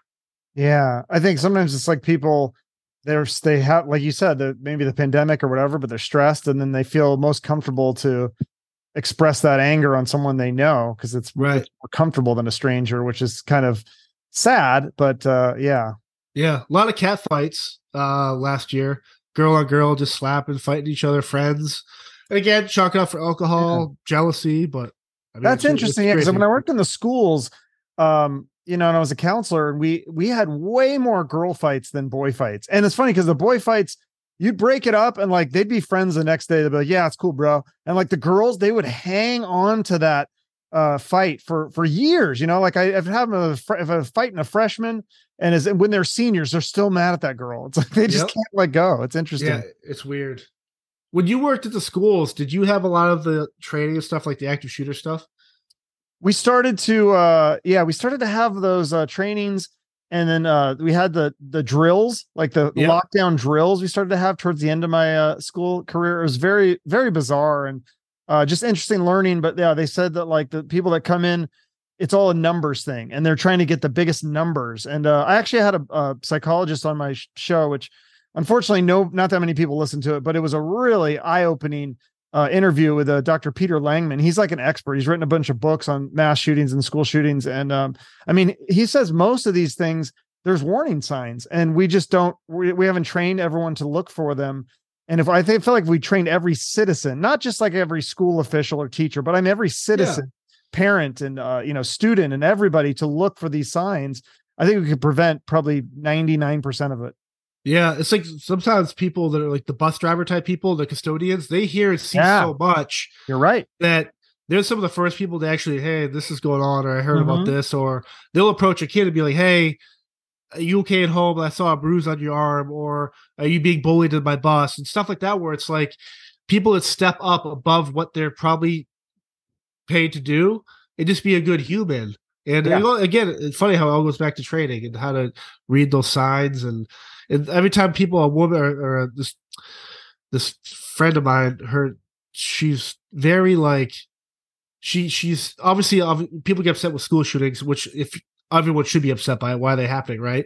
Yeah, I think sometimes it's like people they're they have like you said maybe the pandemic or whatever, but they're stressed and then they feel most comfortable to express that anger on someone they know because it's
Right.
more comfortable than a stranger, which is kind of sad. But uh, yeah,
Yeah, a lot of cat fights uh last year. Girl on girl just slapping, fighting each other, friends. And again, chalk it up for alcohol, jealousy, but I mean,
That's interesting. Yeah, because when I worked in the schools, um, you know, and I was a counselor, and we we had way more girl fights than boy fights. And it's funny because the boy fights, you'd break it up and like they'd be friends the next day. They'd be like, "Yeah, it's cool, bro." And like the girls, they would hang on to that uh fight for for years. You know, like I, I've had a if I'm fighting a freshman, and as when they're seniors, they're still mad at that girl. It's like they just
Yep.
can't let go. It's interesting.
Yeah, it's weird. When you worked at the schools, did you have a lot of the training and stuff like the active shooter stuff?
we started to uh yeah we started to have those uh trainings and then uh we had the the drills like the
Yeah.
lockdown drills we started to have towards the end of my uh school career it was very very bizarre and uh just interesting learning but yeah they said that like the people that come in it's all a numbers thing and they're trying to get the biggest numbers and uh i actually had a, a psychologist on my sh- show which unfortunately no not that many people listen to it but it was a really eye-opening uh, interview with uh, Dr. Peter Langman. He's like an expert. He's written a bunch of books on mass shootings and school shootings. And um, I mean, he says most of these things, there's warning signs, and we just don't, we, we haven't trained everyone to look for them. And if I think, feel like if we trained every citizen, not just like every school official or teacher, but I mean, every citizen, parent, and, uh, you know, student and everybody to look for these signs, I think we could prevent probably 99% of it.
Yeah, it's like sometimes people that are like the bus driver type people, the custodians, they hear and see
Yeah.
so much
You're right.
that they're some of the first people to actually, hey, this is going on, or I heard
Mhm.
about this, or they'll approach a kid and be like, hey, you okay at home? I saw a bruise on your arm, or are you being bullied in my bus and stuff like that, where it's like people that step up above what they're probably paid to do and just be a good human. And
Yeah.
you know, again, it's funny how it all goes back to training and how to read those signs. And, and every time people, a woman or, or this this friend of mine, her, she's very like, she she's obviously people get upset with school shootings, which if everyone should be upset by it, why are they happening, right?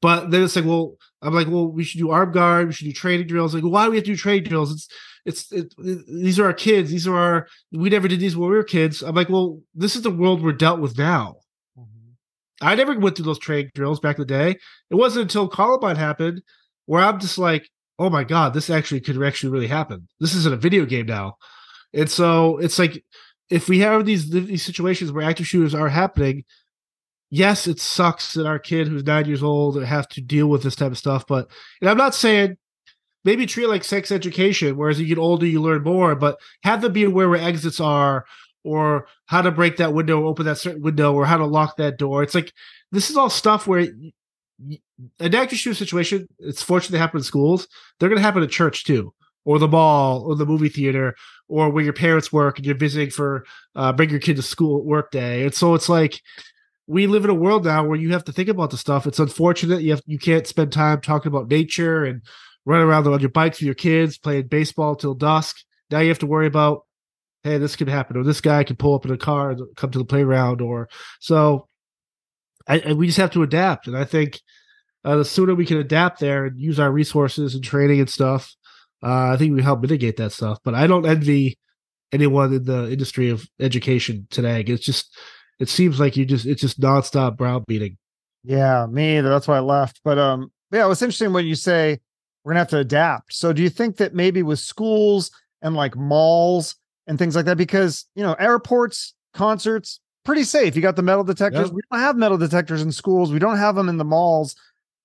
But then it's like, well, I'm like, well, we should do arm guard, we should do training drills. Like, why do we have to do training drills? It's it's it, it- these are our kids. These are our we never did these when we were kids. I'm like, well, this is the world we're dealt with now. Mm-hmm. I never went through those training drills back in the day. It wasn't until Columbine happened where I'm just like, oh my god, this actually could actually really happen. This isn't a video game now, and so it's like if we have these these situations where active shooters are happening, yes, it sucks that our kid who's nine years old have to deal with this type of stuff. But and I'm not saying maybe treat like sex education, whereas you get older, you learn more, but have them be aware where exits are or how to break that window, open that certain window, or how to lock that door. It's like this is all stuff where an active shooter situation, it's fortunate they happen in schools. They're going to happen at church too, or the mall, or the movie theater, or where your parents work and you're visiting for uh, bring your kid to school work day. And so it's like we live in a world now where you have to think about the stuff. It's unfortunate you have you can't spend time talking about nature and running around on your bikes with your kids, playing baseball till dusk. Now you have to worry about, hey, this could happen, or this guy could pull up in a car and come to the playground, or so. I, we just have to adapt, and I think uh, the sooner we can adapt there and use our resources and training and stuff, uh, I think we help mitigate that stuff. But I don't envy anyone in the industry of education today. It's just it seems like you just it's just nonstop browbeating.
Yeah, me either. That's why I left. But um, yeah, it was interesting when you say we're gonna have to adapt. So do you think that maybe with schools and like malls and things like that, because you know, airports, concerts, pretty safe. You got the metal detectors.
Yeah.
We don't have metal detectors in schools. We don't have them in the malls.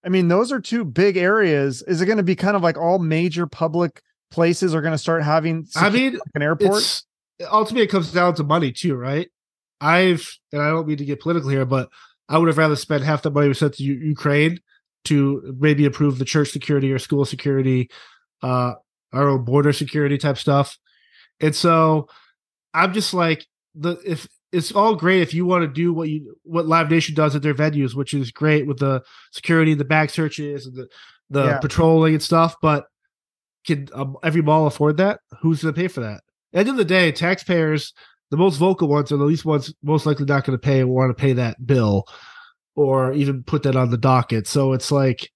I mean, those are two big areas. Is it going to be kind of like all major public places are going to start having
I mean,
like an airport?
ultimately it comes down to money too, right? I've and I don't mean to get political here, but I would have rather spent half the money we sent to U- Ukraine to maybe improve the church security or school security, uh, our own border security type stuff. And so I'm just like the if it's all great if you want to do what you what Live Nation does at their venues, which is great with the security, and the back searches, and the the
Yeah.
patrolling and stuff. But can um, every mall afford that? Who's going to pay for that? End of the day, taxpayers, the most vocal ones, are the least ones most likely not going to pay want to pay that bill or even put that on the docket. So it's like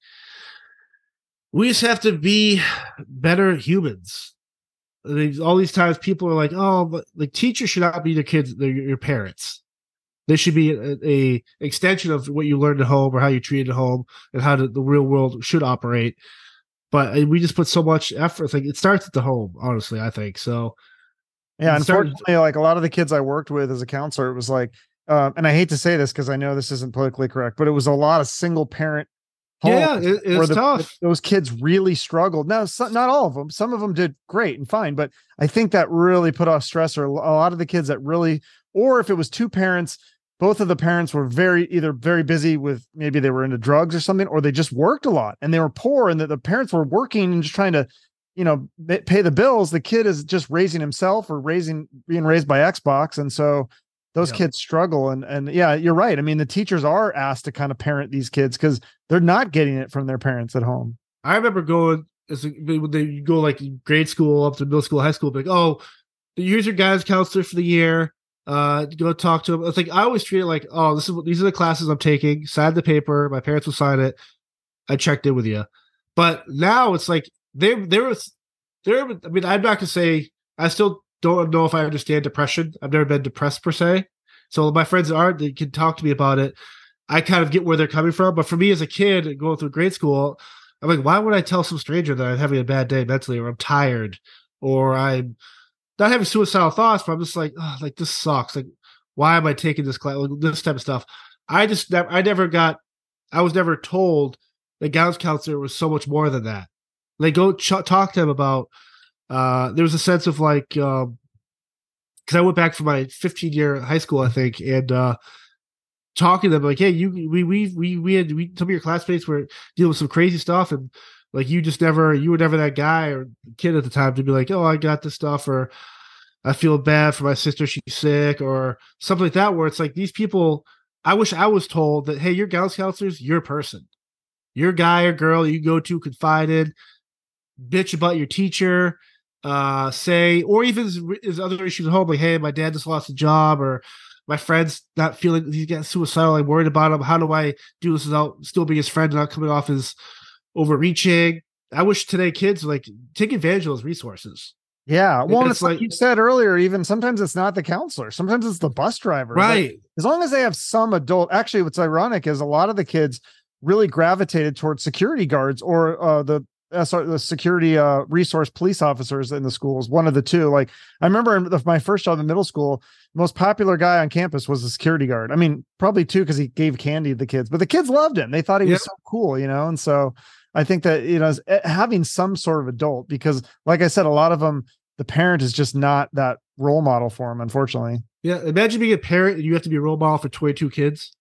we just have to be better humans. All these times people are like, oh, but like teachers should not be the kids, they're your parents. They should be a, a extension of what you learned at home or how you treated at home and how the, the real world should operate. But uh, we just put so much effort. Like it starts at the home, honestly. I think so.
Yeah,
started-
unfortunately, like a lot of the kids I worked with as a counselor, it was like, uh, and I hate to say this because I know this isn't politically correct, but it was a lot of single parent.
Yeah, it- it's
the-
tough.
Those kids really struggled. Now, so, not all of them. Some of them did great and fine, but I think that really put off stress. Or a lot of the kids that really, or if it was two parents, both of the parents were very either very busy with maybe they were into drugs or something, or they just worked a lot and they were poor, and that the parents were working and just trying to you know pay the bills the kid is just raising himself or raising being raised by xbox and so those
Yeah.
kids struggle and and yeah you're right i mean the teachers are asked to kind of parent these kids because they're not getting it from their parents at home
I remember going as they go like grade school up to middle school, high school, like, oh, here's your guidance counselor for the year. Uh, go talk to him. It's like I always treat it like, oh, this is these are the classes I'm taking. Sign the paper. My parents will sign it. I checked in with you. But now it's like there there was there. I mean, I'm not gonna say I still don't know if I understand depression. I've never been depressed per se. So my friends are they can talk to me about it. I kind of get where they're coming from. But for me as a kid going through grade school, I'm like, why would I tell some stranger that I'm having a bad day mentally, or I'm tired, or I'm not having suicidal thoughts, but I'm just like, oh, like this sucks. Like, why am I taking this class? Like, this type of stuff. I just I never got, I was never told that guidance counselor was so much more than that. Like, go ch- talk to him about. Uh, there was a sense of like, um, because I went back for my 15 year high school, I think, and uh, talking to them like, hey, you we we we we had we some of your classmates were dealing with some crazy stuff, and like you just never you were never that guy or kid at the time to be like, oh, I got this stuff, or I feel bad for my sister, she's sick, or something like that. Where it's like these people, I wish I was told that, hey, your guidance counselors, your person, your guy or girl you go to confide in, bitch about your teacher uh, say, or even his, his other issues at home, like, hey, my dad just lost a job, or my friend's not feeling he's getting suicidal. I'm worried about him. How do I do this without still being his friend and not coming off as overreaching? I wish today kids like take advantage of those resources.
Yeah. Well, it's, it's like, like, you said earlier, even sometimes it's not the counselor, sometimes it's the bus driver.
Right.
Like, as long as they have some adult, actually, what's ironic is a lot of the kids really gravitated towards security guards or uh, the SR, the security uh, resource police officers in the schools, one of the two. Like I remember my first job in middle school, the most popular guy on campus was a security guard. I mean, probably two because he gave candy to the kids, but the kids loved him. They thought he yep. was so cool, you know. And so I think that you know eh, having some sort of adult because, like I said, a lot of them the parent is just not that role model for them, unfortunately.
Yeah, imagine being a parent and you have to be a role model for twenty two kids.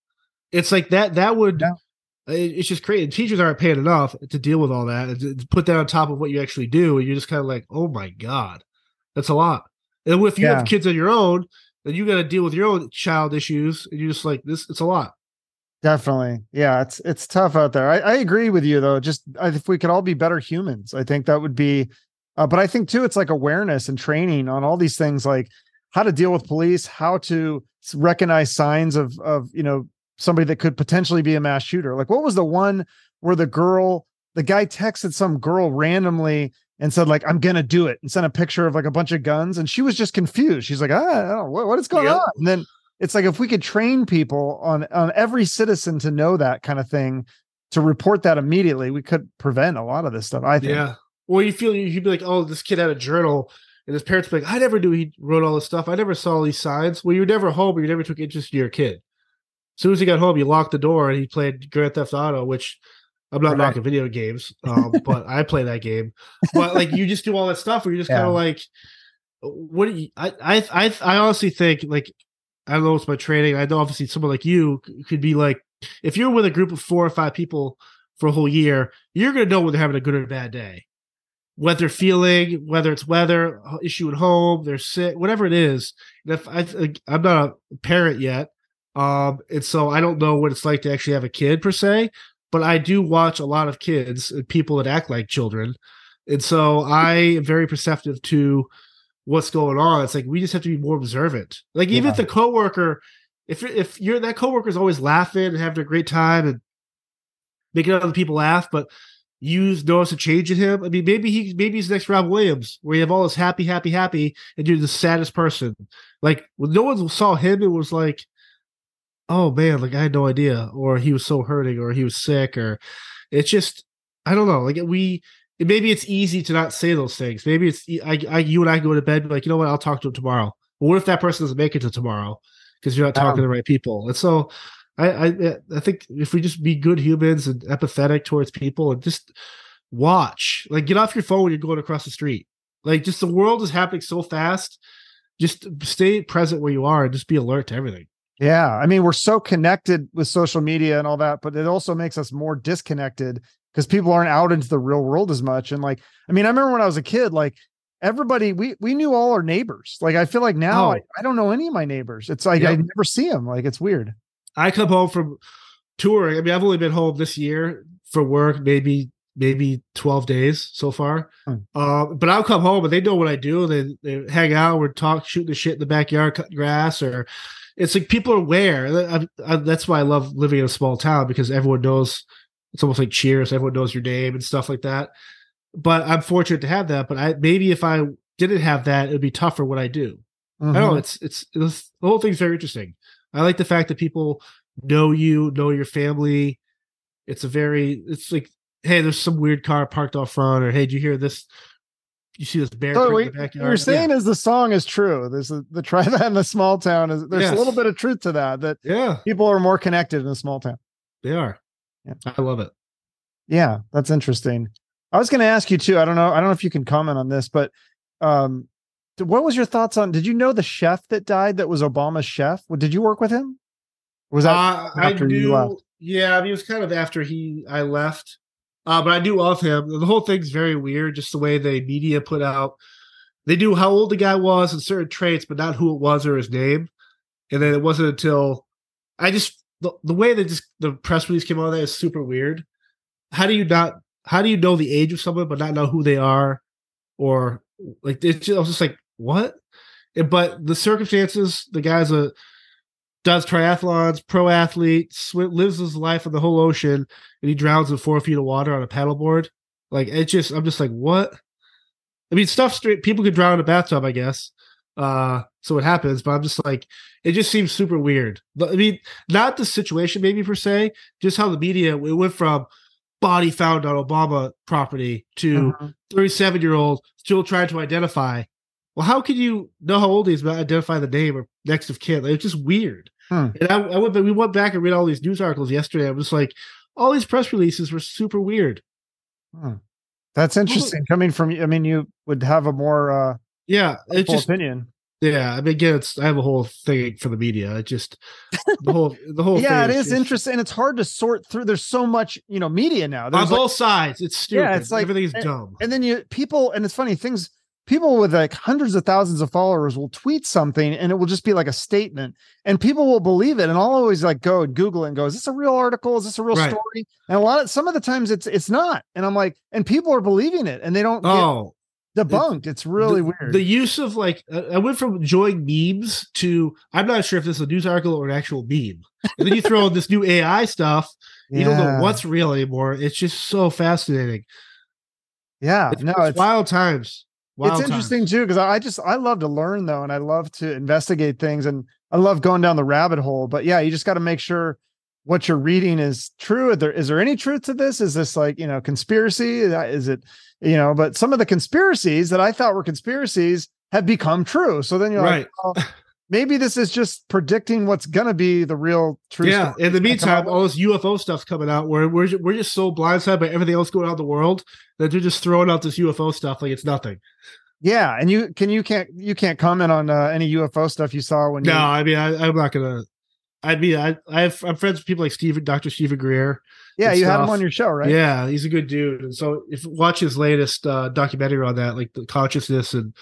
It's like that. That would. Yeah it's just crazy. Teachers aren't paid enough to deal with all that and put that on top of what you actually do. And you're just kind of like, oh my God, that's a lot. And if you yeah. have kids on your own, then you got to deal with your own child issues. And you're just like, this, it's a lot.
Definitely. Yeah. It's, it's tough out there. I, I agree with you though. Just if we could all be better humans, I think that would be, uh, but I think too, it's like awareness and training on all these things, like how to deal with police, how to recognize signs of, of, you know, somebody that could potentially be a mass shooter. Like, what was the one where the girl, the guy texted some girl randomly and said, like, I'm gonna do it, and sent a picture of like a bunch of guns, and she was just confused. She's like, ah, what, what is going on? And then it's like if we could train people on on every citizen to know that kind of thing, to report that immediately, we could prevent a lot of this stuff. I think.
Yeah. Well, you feel you'd be like, oh, this kid had a journal. And his parents be like, I never knew he wrote all this stuff. I never saw all these signs. Well, you were never home, or you never took interest in your kid soon as he got home, he locked the door and he played Grand Theft Auto, which I'm not right. knocking video games, um, but I play that game. But like you just do all that stuff where you're just yeah. kind of like, what do you? I, I I I honestly think like I don't know it's my training. I know obviously someone like you could be like, if you're with a group of four or five people for a whole year, you're gonna know when they're having a good or bad day. What they're feeling, whether it's weather, issue at home, they're sick, whatever it is. And if I, I'm not a parent yet, um, and so I don't know what it's like to actually have a kid per se, but I do watch a lot of kids and people that act like children. And so I am very perceptive to what's going on. It's like we just have to be more observant. Like even yeah. if the coworker, if if you're that coworker is always laughing and having a great time and making other people laugh, but you notice a change in him. I mean, maybe he maybe he's next Robin Williams, where you have all this happy, happy, happy, and you're the saddest person. Like when no one saw him, it was like oh man, like I had no idea, or he was so hurting, or he was sick, or it's just I don't know. Like we maybe it's easy to not say those things. Maybe it's I, I you and I go to bed like you know what I'll talk to him tomorrow. But what if that person doesn't make it to tomorrow because you're not talking um, to the right people? And so I, I I think if we just be good humans and empathetic towards people and just watch, like get off your phone when you're going across the street. Like just the world is happening so fast. Just stay present where you are and just be alert to everything.
Yeah. I mean, we're so connected with social media and all that, but it also makes us more disconnected because people aren't out into the real world as much. And like, I mean, I remember when I was a kid, like everybody, we we knew all our neighbors. Like, I feel like now oh. I, I, don't know any of my neighbors. It's like yep. I never see them. Like, it's weird.
I come home from touring. I mean, I've only been home this year for work, maybe maybe 12 days so far. Hmm. Uh, but I'll come home and they know what I do. They, they hang out, we're talk, shooting the shit in the backyard, cutting grass, or it's like people are aware. I, I, that's why I love living in a small town because everyone knows. It's almost like Cheers. Everyone knows your name and stuff like that. But I'm fortunate to have that. But I maybe if I didn't have that, it would be tougher what I do. Mm-hmm. I don't know. Mm-hmm. It's, it's it's the whole thing's very interesting. I like the fact that people know you, know your family. It's a very. It's like, hey, there's some weird car parked off front, or hey, do you hear this you see this bear so
we, What you're saying yeah. is the song is true. There's a, the try that in the small town is there's yes. a little bit of truth to that. That
yeah,
people are more connected in a small town.
They are. Yeah. I love it.
Yeah, that's interesting. I was going to ask you too. I don't know. I don't know if you can comment on this, but um, what was your thoughts on? Did you know the chef that died that was Obama's chef? Did you work with him?
Or was that uh, after I you left? Yeah, I mean, it was kind of after he I left. Uh, but I do love him. The whole thing's very weird, just the way the media put out. They knew how old the guy was and certain traits, but not who it was or his name. And then it wasn't until I just the, the way that just the press release came out of that is super weird. How do you not how do you know the age of someone but not know who they are? Or like it's just, I was just like, what? But the circumstances, the guy's a does triathlons, pro athlete, sw- lives his life on the whole ocean, and he drowns in four feet of water on a paddleboard. Like it just, I'm just like, what? I mean, stuff straight. People could drown in a bathtub, I guess. Uh, so it happens, but I'm just like, it just seems super weird. I mean, not the situation maybe per se, just how the media it went from body found on Obama property to 37 uh-huh. year old still trying to identify. Well, how can you know how old he is but identify the name or next of kin? Like, it's just weird. And I, I went, we went back and read all these news articles yesterday. I was like, all these press releases were super weird.
That's interesting. Coming from, I mean, you would have a more, uh,
yeah, it's just
opinion.
Yeah, I mean, again, it's I have a whole thing for the media. It just the whole the whole.
yeah, it is, is interesting. It's hard to sort through. There's so much, you know, media now. There's
on like, both sides. It's stupid. Yeah, it's like everything's
and,
dumb.
And then you people, and it's funny things. People with like hundreds of thousands of followers will tweet something, and it will just be like a statement, and people will believe it. And I'll always like go and Google it and go, "Is this a real article? Is this a real right. story?" And a lot of some of the times it's it's not, and I'm like, and people are believing it, and they don't.
Oh,
debunked. It's, it's really
the,
weird.
The use of like uh, I went from enjoying memes to I'm not sure if this is a news article or an actual meme. And then you throw in this new AI stuff. Yeah. You don't know what's real anymore. It's just so fascinating.
Yeah,
it's, no, it's, it's wild times. Wild
it's interesting too because I just I love to learn though, and I love to investigate things, and I love going down the rabbit hole. But yeah, you just got to make sure what you're reading is true. Is there is there any truth to this? Is this like you know conspiracy? Uh, is it you know? But some of the conspiracies that I thought were conspiracies have become true. So then you're right. like, oh, maybe this is just predicting what's gonna be the real truth.
Yeah. In the meantime, all this UFO stuff's coming out where we're we're just so blindsided by everything else going on in the world that they're just throwing out this UFO stuff like it's nothing.
Yeah, and you can you can't you can't comment on uh, any UFO stuff you saw when.
No,
you...
I mean I, I'm not gonna I mean, I I have I'm friends with people like Steven, Dr. Steven Greer.
Yeah, you stuff. had him on your show, right?
Yeah, he's a good dude. And so if watch his latest uh, documentary on that, like the consciousness and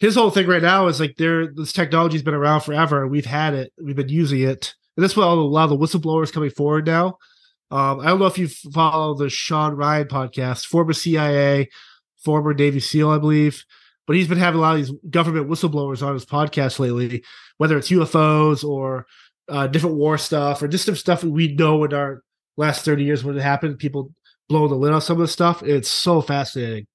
his whole thing right now is like there this technology's been around forever. We've had it, we've been using it, and that's why a lot of the whistleblowers coming forward now. Um, I don't know if you follow the Sean Ryan podcast, former CIA, former Navy SEAL, I believe, but he's been having a lot of these government whistleblowers on his podcast lately, whether it's UFOs or uh, different war stuff or just some stuff we know in our last 30 years when it happened, people blow the lid on some of the stuff. It's so fascinating.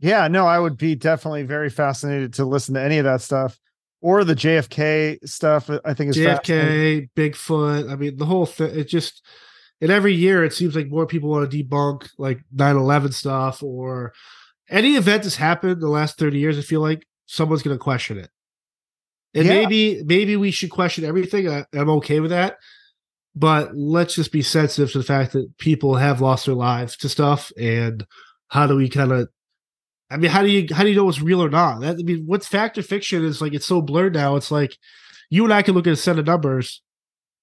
Yeah, no, I would be definitely very fascinated to listen to any of that stuff or the JFK stuff. I think is
JFK, Bigfoot. I mean, the whole thing. It just, and every year it seems like more people want to debunk like 9 11 stuff or any event that's happened in the last 30 years. I feel like someone's going to question it. And yeah. maybe maybe we should question everything. I, I'm okay with that. But let's just be sensitive to the fact that people have lost their lives to stuff and how do we kind of I mean, how do you how do you know what's real or not? That, I mean, what's fact or fiction is like it's so blurred now. It's like you and I can look at a set of numbers.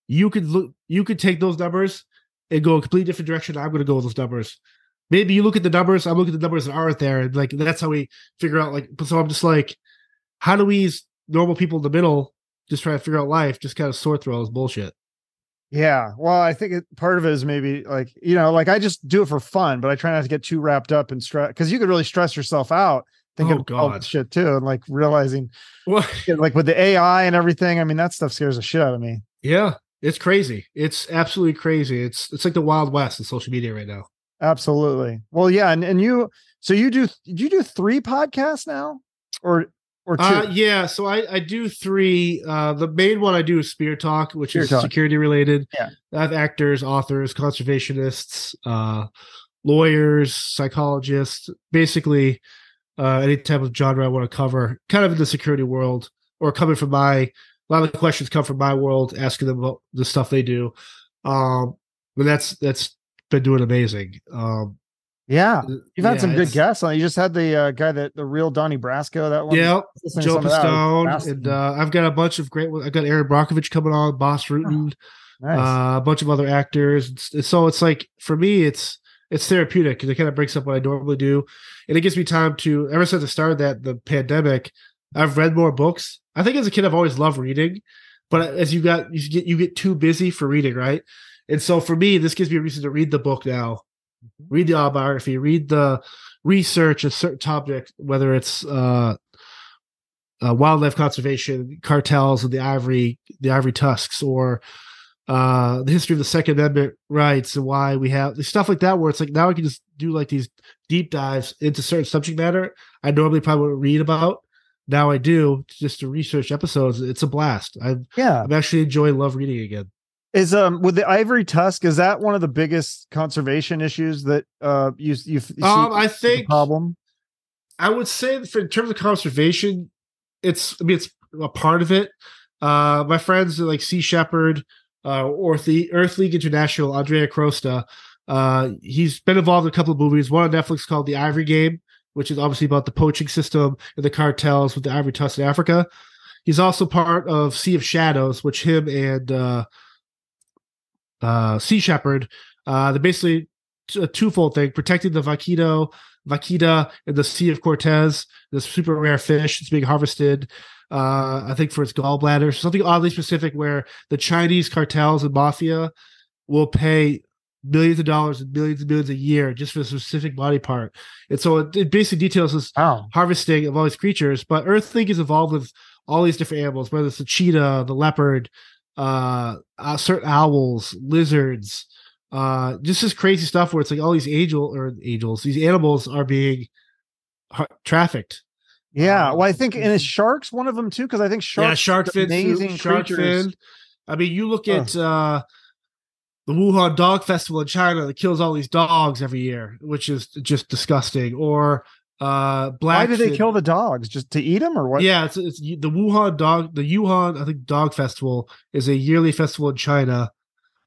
You could look, you could take those numbers and go a completely different direction. I'm going to go with those numbers. Maybe you look at the numbers. I'm looking at the numbers that aren't there, and like that's how we figure out. Like, so I'm just like, how do we normal people in the middle just try to figure out life just kind of sort through all this bullshit.
Yeah. Well, I think it, part of it is maybe like, you know, like I just do it for fun, but I try not to get too wrapped up and stress because you could really stress yourself out thinking oh, God. all shit too. And like realizing what like with the AI and everything. I mean, that stuff scares the shit out of me.
Yeah. It's crazy. It's absolutely crazy. It's it's like the Wild West in social media right now.
Absolutely. Well, yeah, and, and you so you do do you do three podcasts now? Or or two? Uh,
yeah, so I, I do three. Uh, the main one I do is Spear Talk, which Spear is Talk. security related.
Yeah,
I have actors, authors, conservationists, uh, lawyers, psychologists, basically uh, any type of genre I want to cover, kind of in the security world, or coming from my. A lot of the questions come from my world, asking them about the stuff they do. Um, but that's that's been doing amazing. Um,
Yeah, you've had
Yeah,
some good guests on. You just had the uh, guy that the real Donnie Brasco. That one.
Yeah, Joe Pistone, and uh, I've got a bunch of great. I've got Erin Brockovich coming on, Bas Rutten,
nice.
uh, a bunch of other actors. So it's like for me, it's it's therapeutic because it kind of breaks up what I normally do, and it gives me time to. Ever since the start of that the pandemic, I've read more books. I think as a kid, I've always loved reading, but as you got you get you get too busy for reading, right? And so for me, this gives me a reason to read the book now, read the autobiography, read the research a certain topic, whether it's uh, uh, wildlife conservation, cartels, and the ivory the ivory tusks, or uh, the history of the Second Amendment rights and why we have stuff like that. Where it's like now I can just do like these deep dives into certain subject matter I normally probably wouldn't read about. Now I do just to research episodes. It's a blast. I'm
yeah.
I'm actually enjoying love reading again.
Is um with the ivory tusk? Is that one of the biggest conservation issues that uh you you, you see
Um, I think
problem?
I would say for in terms of conservation, it's I mean it's a part of it. Uh, my friends like Sea Shepherd, uh, or the Earth League International, Andrea Crosta. Uh, he's been involved in a couple of movies. One on Netflix called The Ivory Game, which is obviously about the poaching system and the cartels with the ivory tusk in Africa. He's also part of Sea of Shadows, which him and uh, uh, Sea Shepherd, uh, they're basically a twofold thing: protecting the vaquito, vaquita in the Sea of Cortez, this super rare fish that's being harvested. Uh, I think for its gallbladder, something oddly specific, where the Chinese cartels and mafia will pay millions of dollars and millions and millions a year just for a specific body part. And so it, it basically details this
Wow.
harvesting of all these creatures. But Earth League is involved with all these different animals, whether it's the cheetah, the leopard, uh, uh certain owls, lizards, uh, just this crazy stuff where it's like all these angel or angels, these animals are being trafficked.
Yeah. Well, I think and is sharks one of them too? Because I think sharks
yeah, shark fin,
amazing
shark
creatures.
fin. I mean, you look at uh, the Wuhan Dog Festival in China that kills all these dogs every year, which is just disgusting. Or uh, black.
Why do they kill the dogs? Just to eat them or what?
Yeah, it's, it's the Wuhan dog. The Wuhan, I think, Dog Festival is a yearly festival in China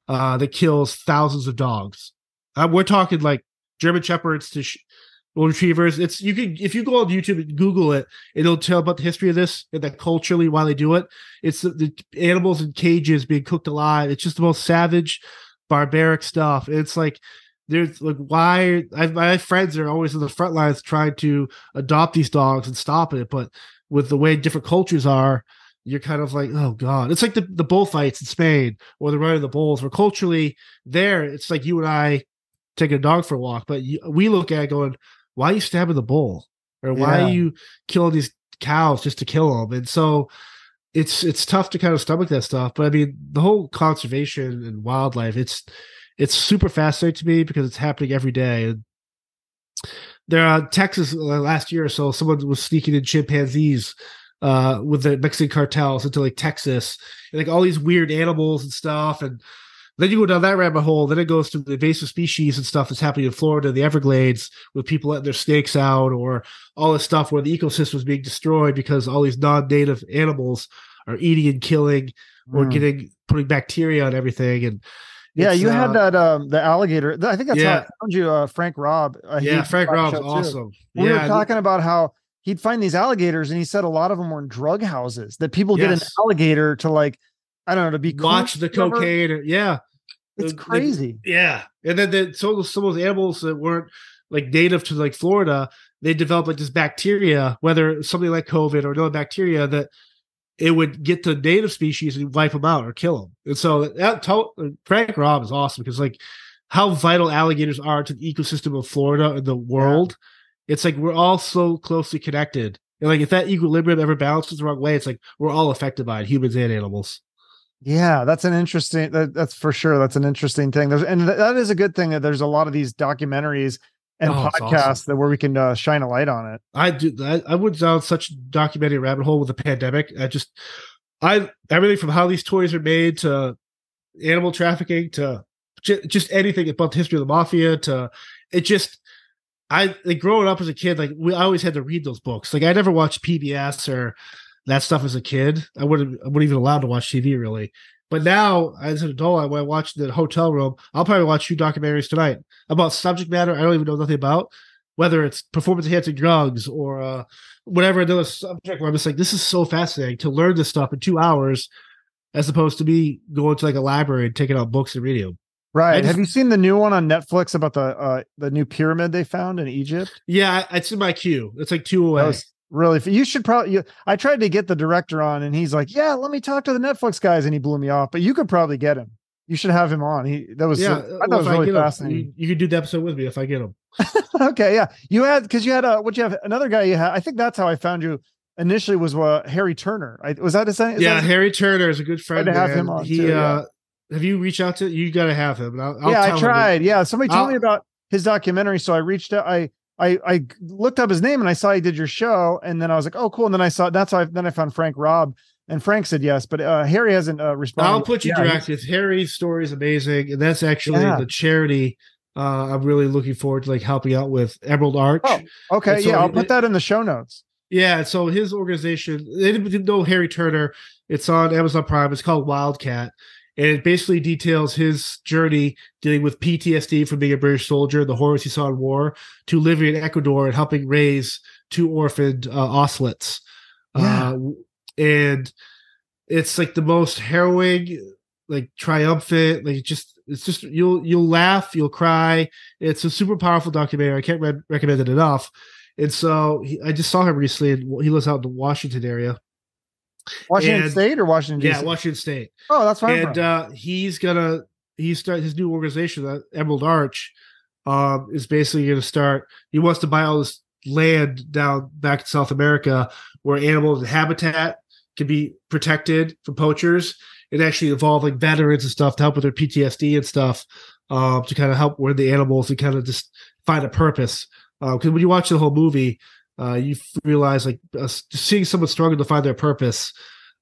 uh, that kills thousands of dogs. Uh, we're talking like German shepherds to sh- retrievers. It's you can if you go on YouTube and Google it, it'll tell about the history of this and that culturally why they do it. It's the, the animals in cages being cooked alive. It's just the most savage, barbaric stuff. It's like there's like why I, my friends are always in the front lines trying to adopt these dogs and stop it, but with the way different cultures are, you're kind of like, oh god, it's like the the bullfights in Spain or the running of the bulls. Where culturally, there it's like you and I taking a dog for a walk, but you, we look at it going, why are you stabbing the bull, or why
Yeah.
are you killing these cows just to kill them? And so it's it's tough to kind of stomach that stuff. But I mean, the whole conservation and wildlife, it's it's super fascinating to me because it's happening every day. And there, uh, Texas uh, last year or so, someone was sneaking in chimpanzees uh, with the Mexican cartels into like Texas, and like all these weird animals and stuff. And then you go down that rabbit hole. Then it goes to the invasive species and stuff that's happening in Florida, the Everglades, with people letting their snakes out, or all this stuff where the ecosystem is being destroyed because all these non-native animals are eating and killing or
Mm.
getting putting bacteria on everything. And
Yeah,
it's,
you had
uh,
that um the alligator. I think that's how I found you, uh, Frank Robb. Uh,
yeah, Frank
on the
Rob's
show, too.
awesome.
We
yeah,
were talking about how he'd find these alligators, and he said a lot of them were in drug houses. That people get an alligator to like, I don't know, to be
watch the
whatever.
cocaine. or- Yeah,
It's
The- the-
crazy.
Yeah, and then the, so some of those animals that weren't like native to like Florida, they developed like this bacteria, whether something like COVID or no bacteria that it would get to native species and wipe them out or kill them. And so that to- Frank Robb is awesome because like how vital alligators are to the ecosystem of Florida and the world. It's like we're all so closely connected. And like if that equilibrium ever balances the wrong way, it's like we're all affected by it, humans and animals.
Yeah, that's an interesting. That, that's for sure. That's an interesting thing. There's and th- that is a good thing that there's a lot of these documentaries and
Oh,
podcasts
awesome.
that where we can uh, shine a light on it.
I do. I, I went down such documentary rabbit hole with the pandemic. I just, I everything from how these toys are made to animal trafficking to ju- just anything about the history of the mafia to it just. I like growing up as a kid, like we I always had to read those books. Like I never watched PBS or that stuff as a kid. I wouldn't I wouldn't even allowed to watch TV really. But now, as an adult, when I watch the hotel room, I'll probably watch two documentaries tonight about subject matter I don't even know nothing about, whether it's performance enhancing drugs or uh, whatever another subject where I'm just like, this is so fascinating to learn this stuff in two hours, as opposed to me going to like a library and taking out books and reading them.
Right.
just-
Have you seen the new one on Netflix about the uh the new pyramid they found in Egypt?
Yeah, it's in my queue. It's like two away.
That was really you should probably you, I tried to get the director on and he's like, "Yeah, let me talk to the Netflix guys." And he blew me off, but you could probably get him. You should have him on. He that was
yeah,
I thought was really fascinating.
You, you could do the episode with me if I get him
okay, yeah. You had because you had a what you have another guy you had. I think that's how I found you initially was uh, Harry Turner. I, was that his name?
Yeah,
that his-
Harry Turner is a good friend.
to have him on
he
too, yeah.
uh have you reached out to you got to have him. I'll, I'll
yeah, I
tell him.
tried. Yeah, somebody told
I'll-
me about his documentary, so I reached out. I I I looked up his name and I saw he did your show, and then I was like, oh, cool. And then I saw that's how I, then I found Frank Robb, and Frank said yes, but uh, Harry hasn't uh, responded.
I'll put you
Yeah,
direct with Harry's story is amazing, and that's actually
Yeah.
the charity uh I'm really looking forward to like helping out with Emerald Arch.
Oh, Okay,
so
yeah, I'll
it-
put that in the show notes.
Yeah, so his organization, they didn't know Harry Turner. It's on Amazon Prime. It's called Wildcat. And it basically details his journey dealing with PTSD from being a British soldier, the horrors he saw in war, to living in Ecuador and helping raise two orphaned uh, ocelots.
Yeah.
Uh, and it's like the most harrowing, like triumphant, like just it's just you'll you'll laugh, you'll cry. It's a super powerful documentary. I can't re- recommend it enough. And so he, I just saw him recently. And he lives out in the Washington area.
Washington
And-
State or Washington
Yeah,
DC?
Washington State.
oh, that's fine.
and uh, he's gonna he start his new organization, uh, Emerald Arch, um, is basically gonna start. He wants to buy all this land down back in South America where animals and habitat can be protected from poachers and actually involve like veterans and stuff to help with their PTSD and stuff um, to kind of help where the animals and kind of just find a purpose. Because when you watch the whole movie, uh, you realize like uh, seeing someone struggle to find their purpose.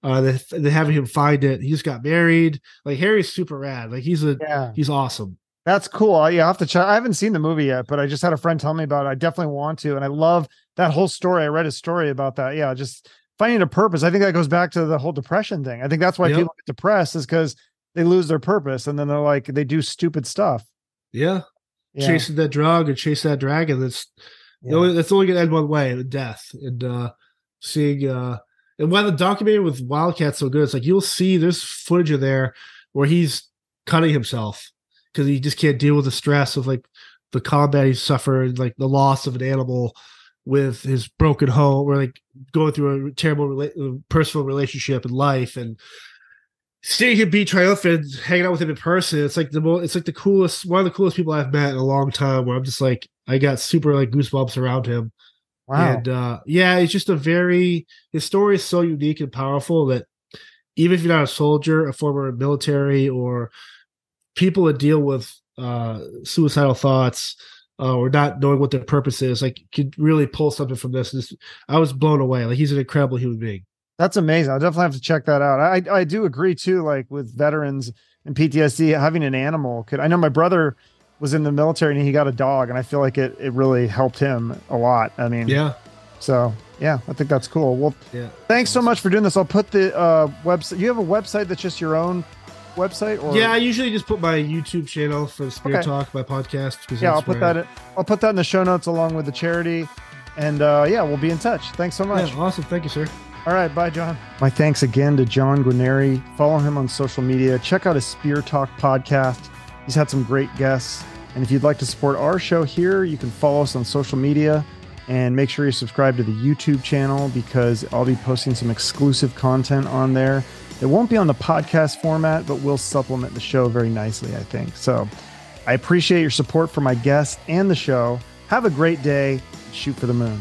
Uh, then, then having him find it. He just got married. Like Harry's super rad. Like he's a
yeah,
he's awesome.
that's cool. I- Yeah, I have to check. I haven't seen the movie yet, but I just had a friend tell me about it. I definitely want to, and I love that whole story. I read a story about that. Yeah, just finding a purpose. I think that goes back to the whole depression thing. I think that's why
Yep.
people get depressed is because they lose their purpose, and then they're like they do stupid stuff.
Yeah,
Yeah.
chasing that drug and chasing that dragon. That's
Yeah.
only, only gonna end one way death. And uh seeing uh and why the documentary with Wildcat's so good, it's like you'll see there's footage of there where he's cutting himself because he just can't deal with the stress of like the combat he suffered, like the loss of an animal with his broken home, or like going through a terrible rela- personal relationship in life, and seeing him be triumphant, hanging out with him in person. It's like the most, it's like the coolest, one of the coolest people I've met in a long time. Where I'm just like, I got super like goosebumps around him.
wow.
And uh, yeah, it's just a very his story is so unique and powerful that even if you're not a soldier, a former military, or people that deal with uh, suicidal thoughts uh, or not knowing what their purpose is, like could really pull something from this. this. I was blown away. Like he's an incredible human being.
That's amazing. I'll definitely have to check that out. I I do agree too. Like with veterans and PTSD, having an animal could. I know my brother was in the military and he got a dog, and I feel like it it really helped him a lot. I mean,
Yeah,
So yeah, I think that's cool. Well,
yeah.
thanks so much for doing this. I'll put the uh, website. You have a website that's just your own website, or
Yeah, I usually just put my YouTube channel for Spear
Okay.
Talk, my podcast.
yeah, I'll put that. In, I'll put that in the show notes along with the charity. And uh, yeah, we'll be in touch. Thanks so much.
Yeah, awesome. Thank you, sir.
All right, bye, John. My thanks again to John Guarnieri. Follow him on social media. Check out his Spear Talk podcast. He's had some great guests. And if you'd like to support our show here, you can follow us on social media and make sure you subscribe to the YouTube channel because I'll be posting some exclusive content on there. It won't be on the podcast format, but will supplement the show very nicely, I think. So I appreciate your support for my guests and the show. Have a great day. Shoot for the moon.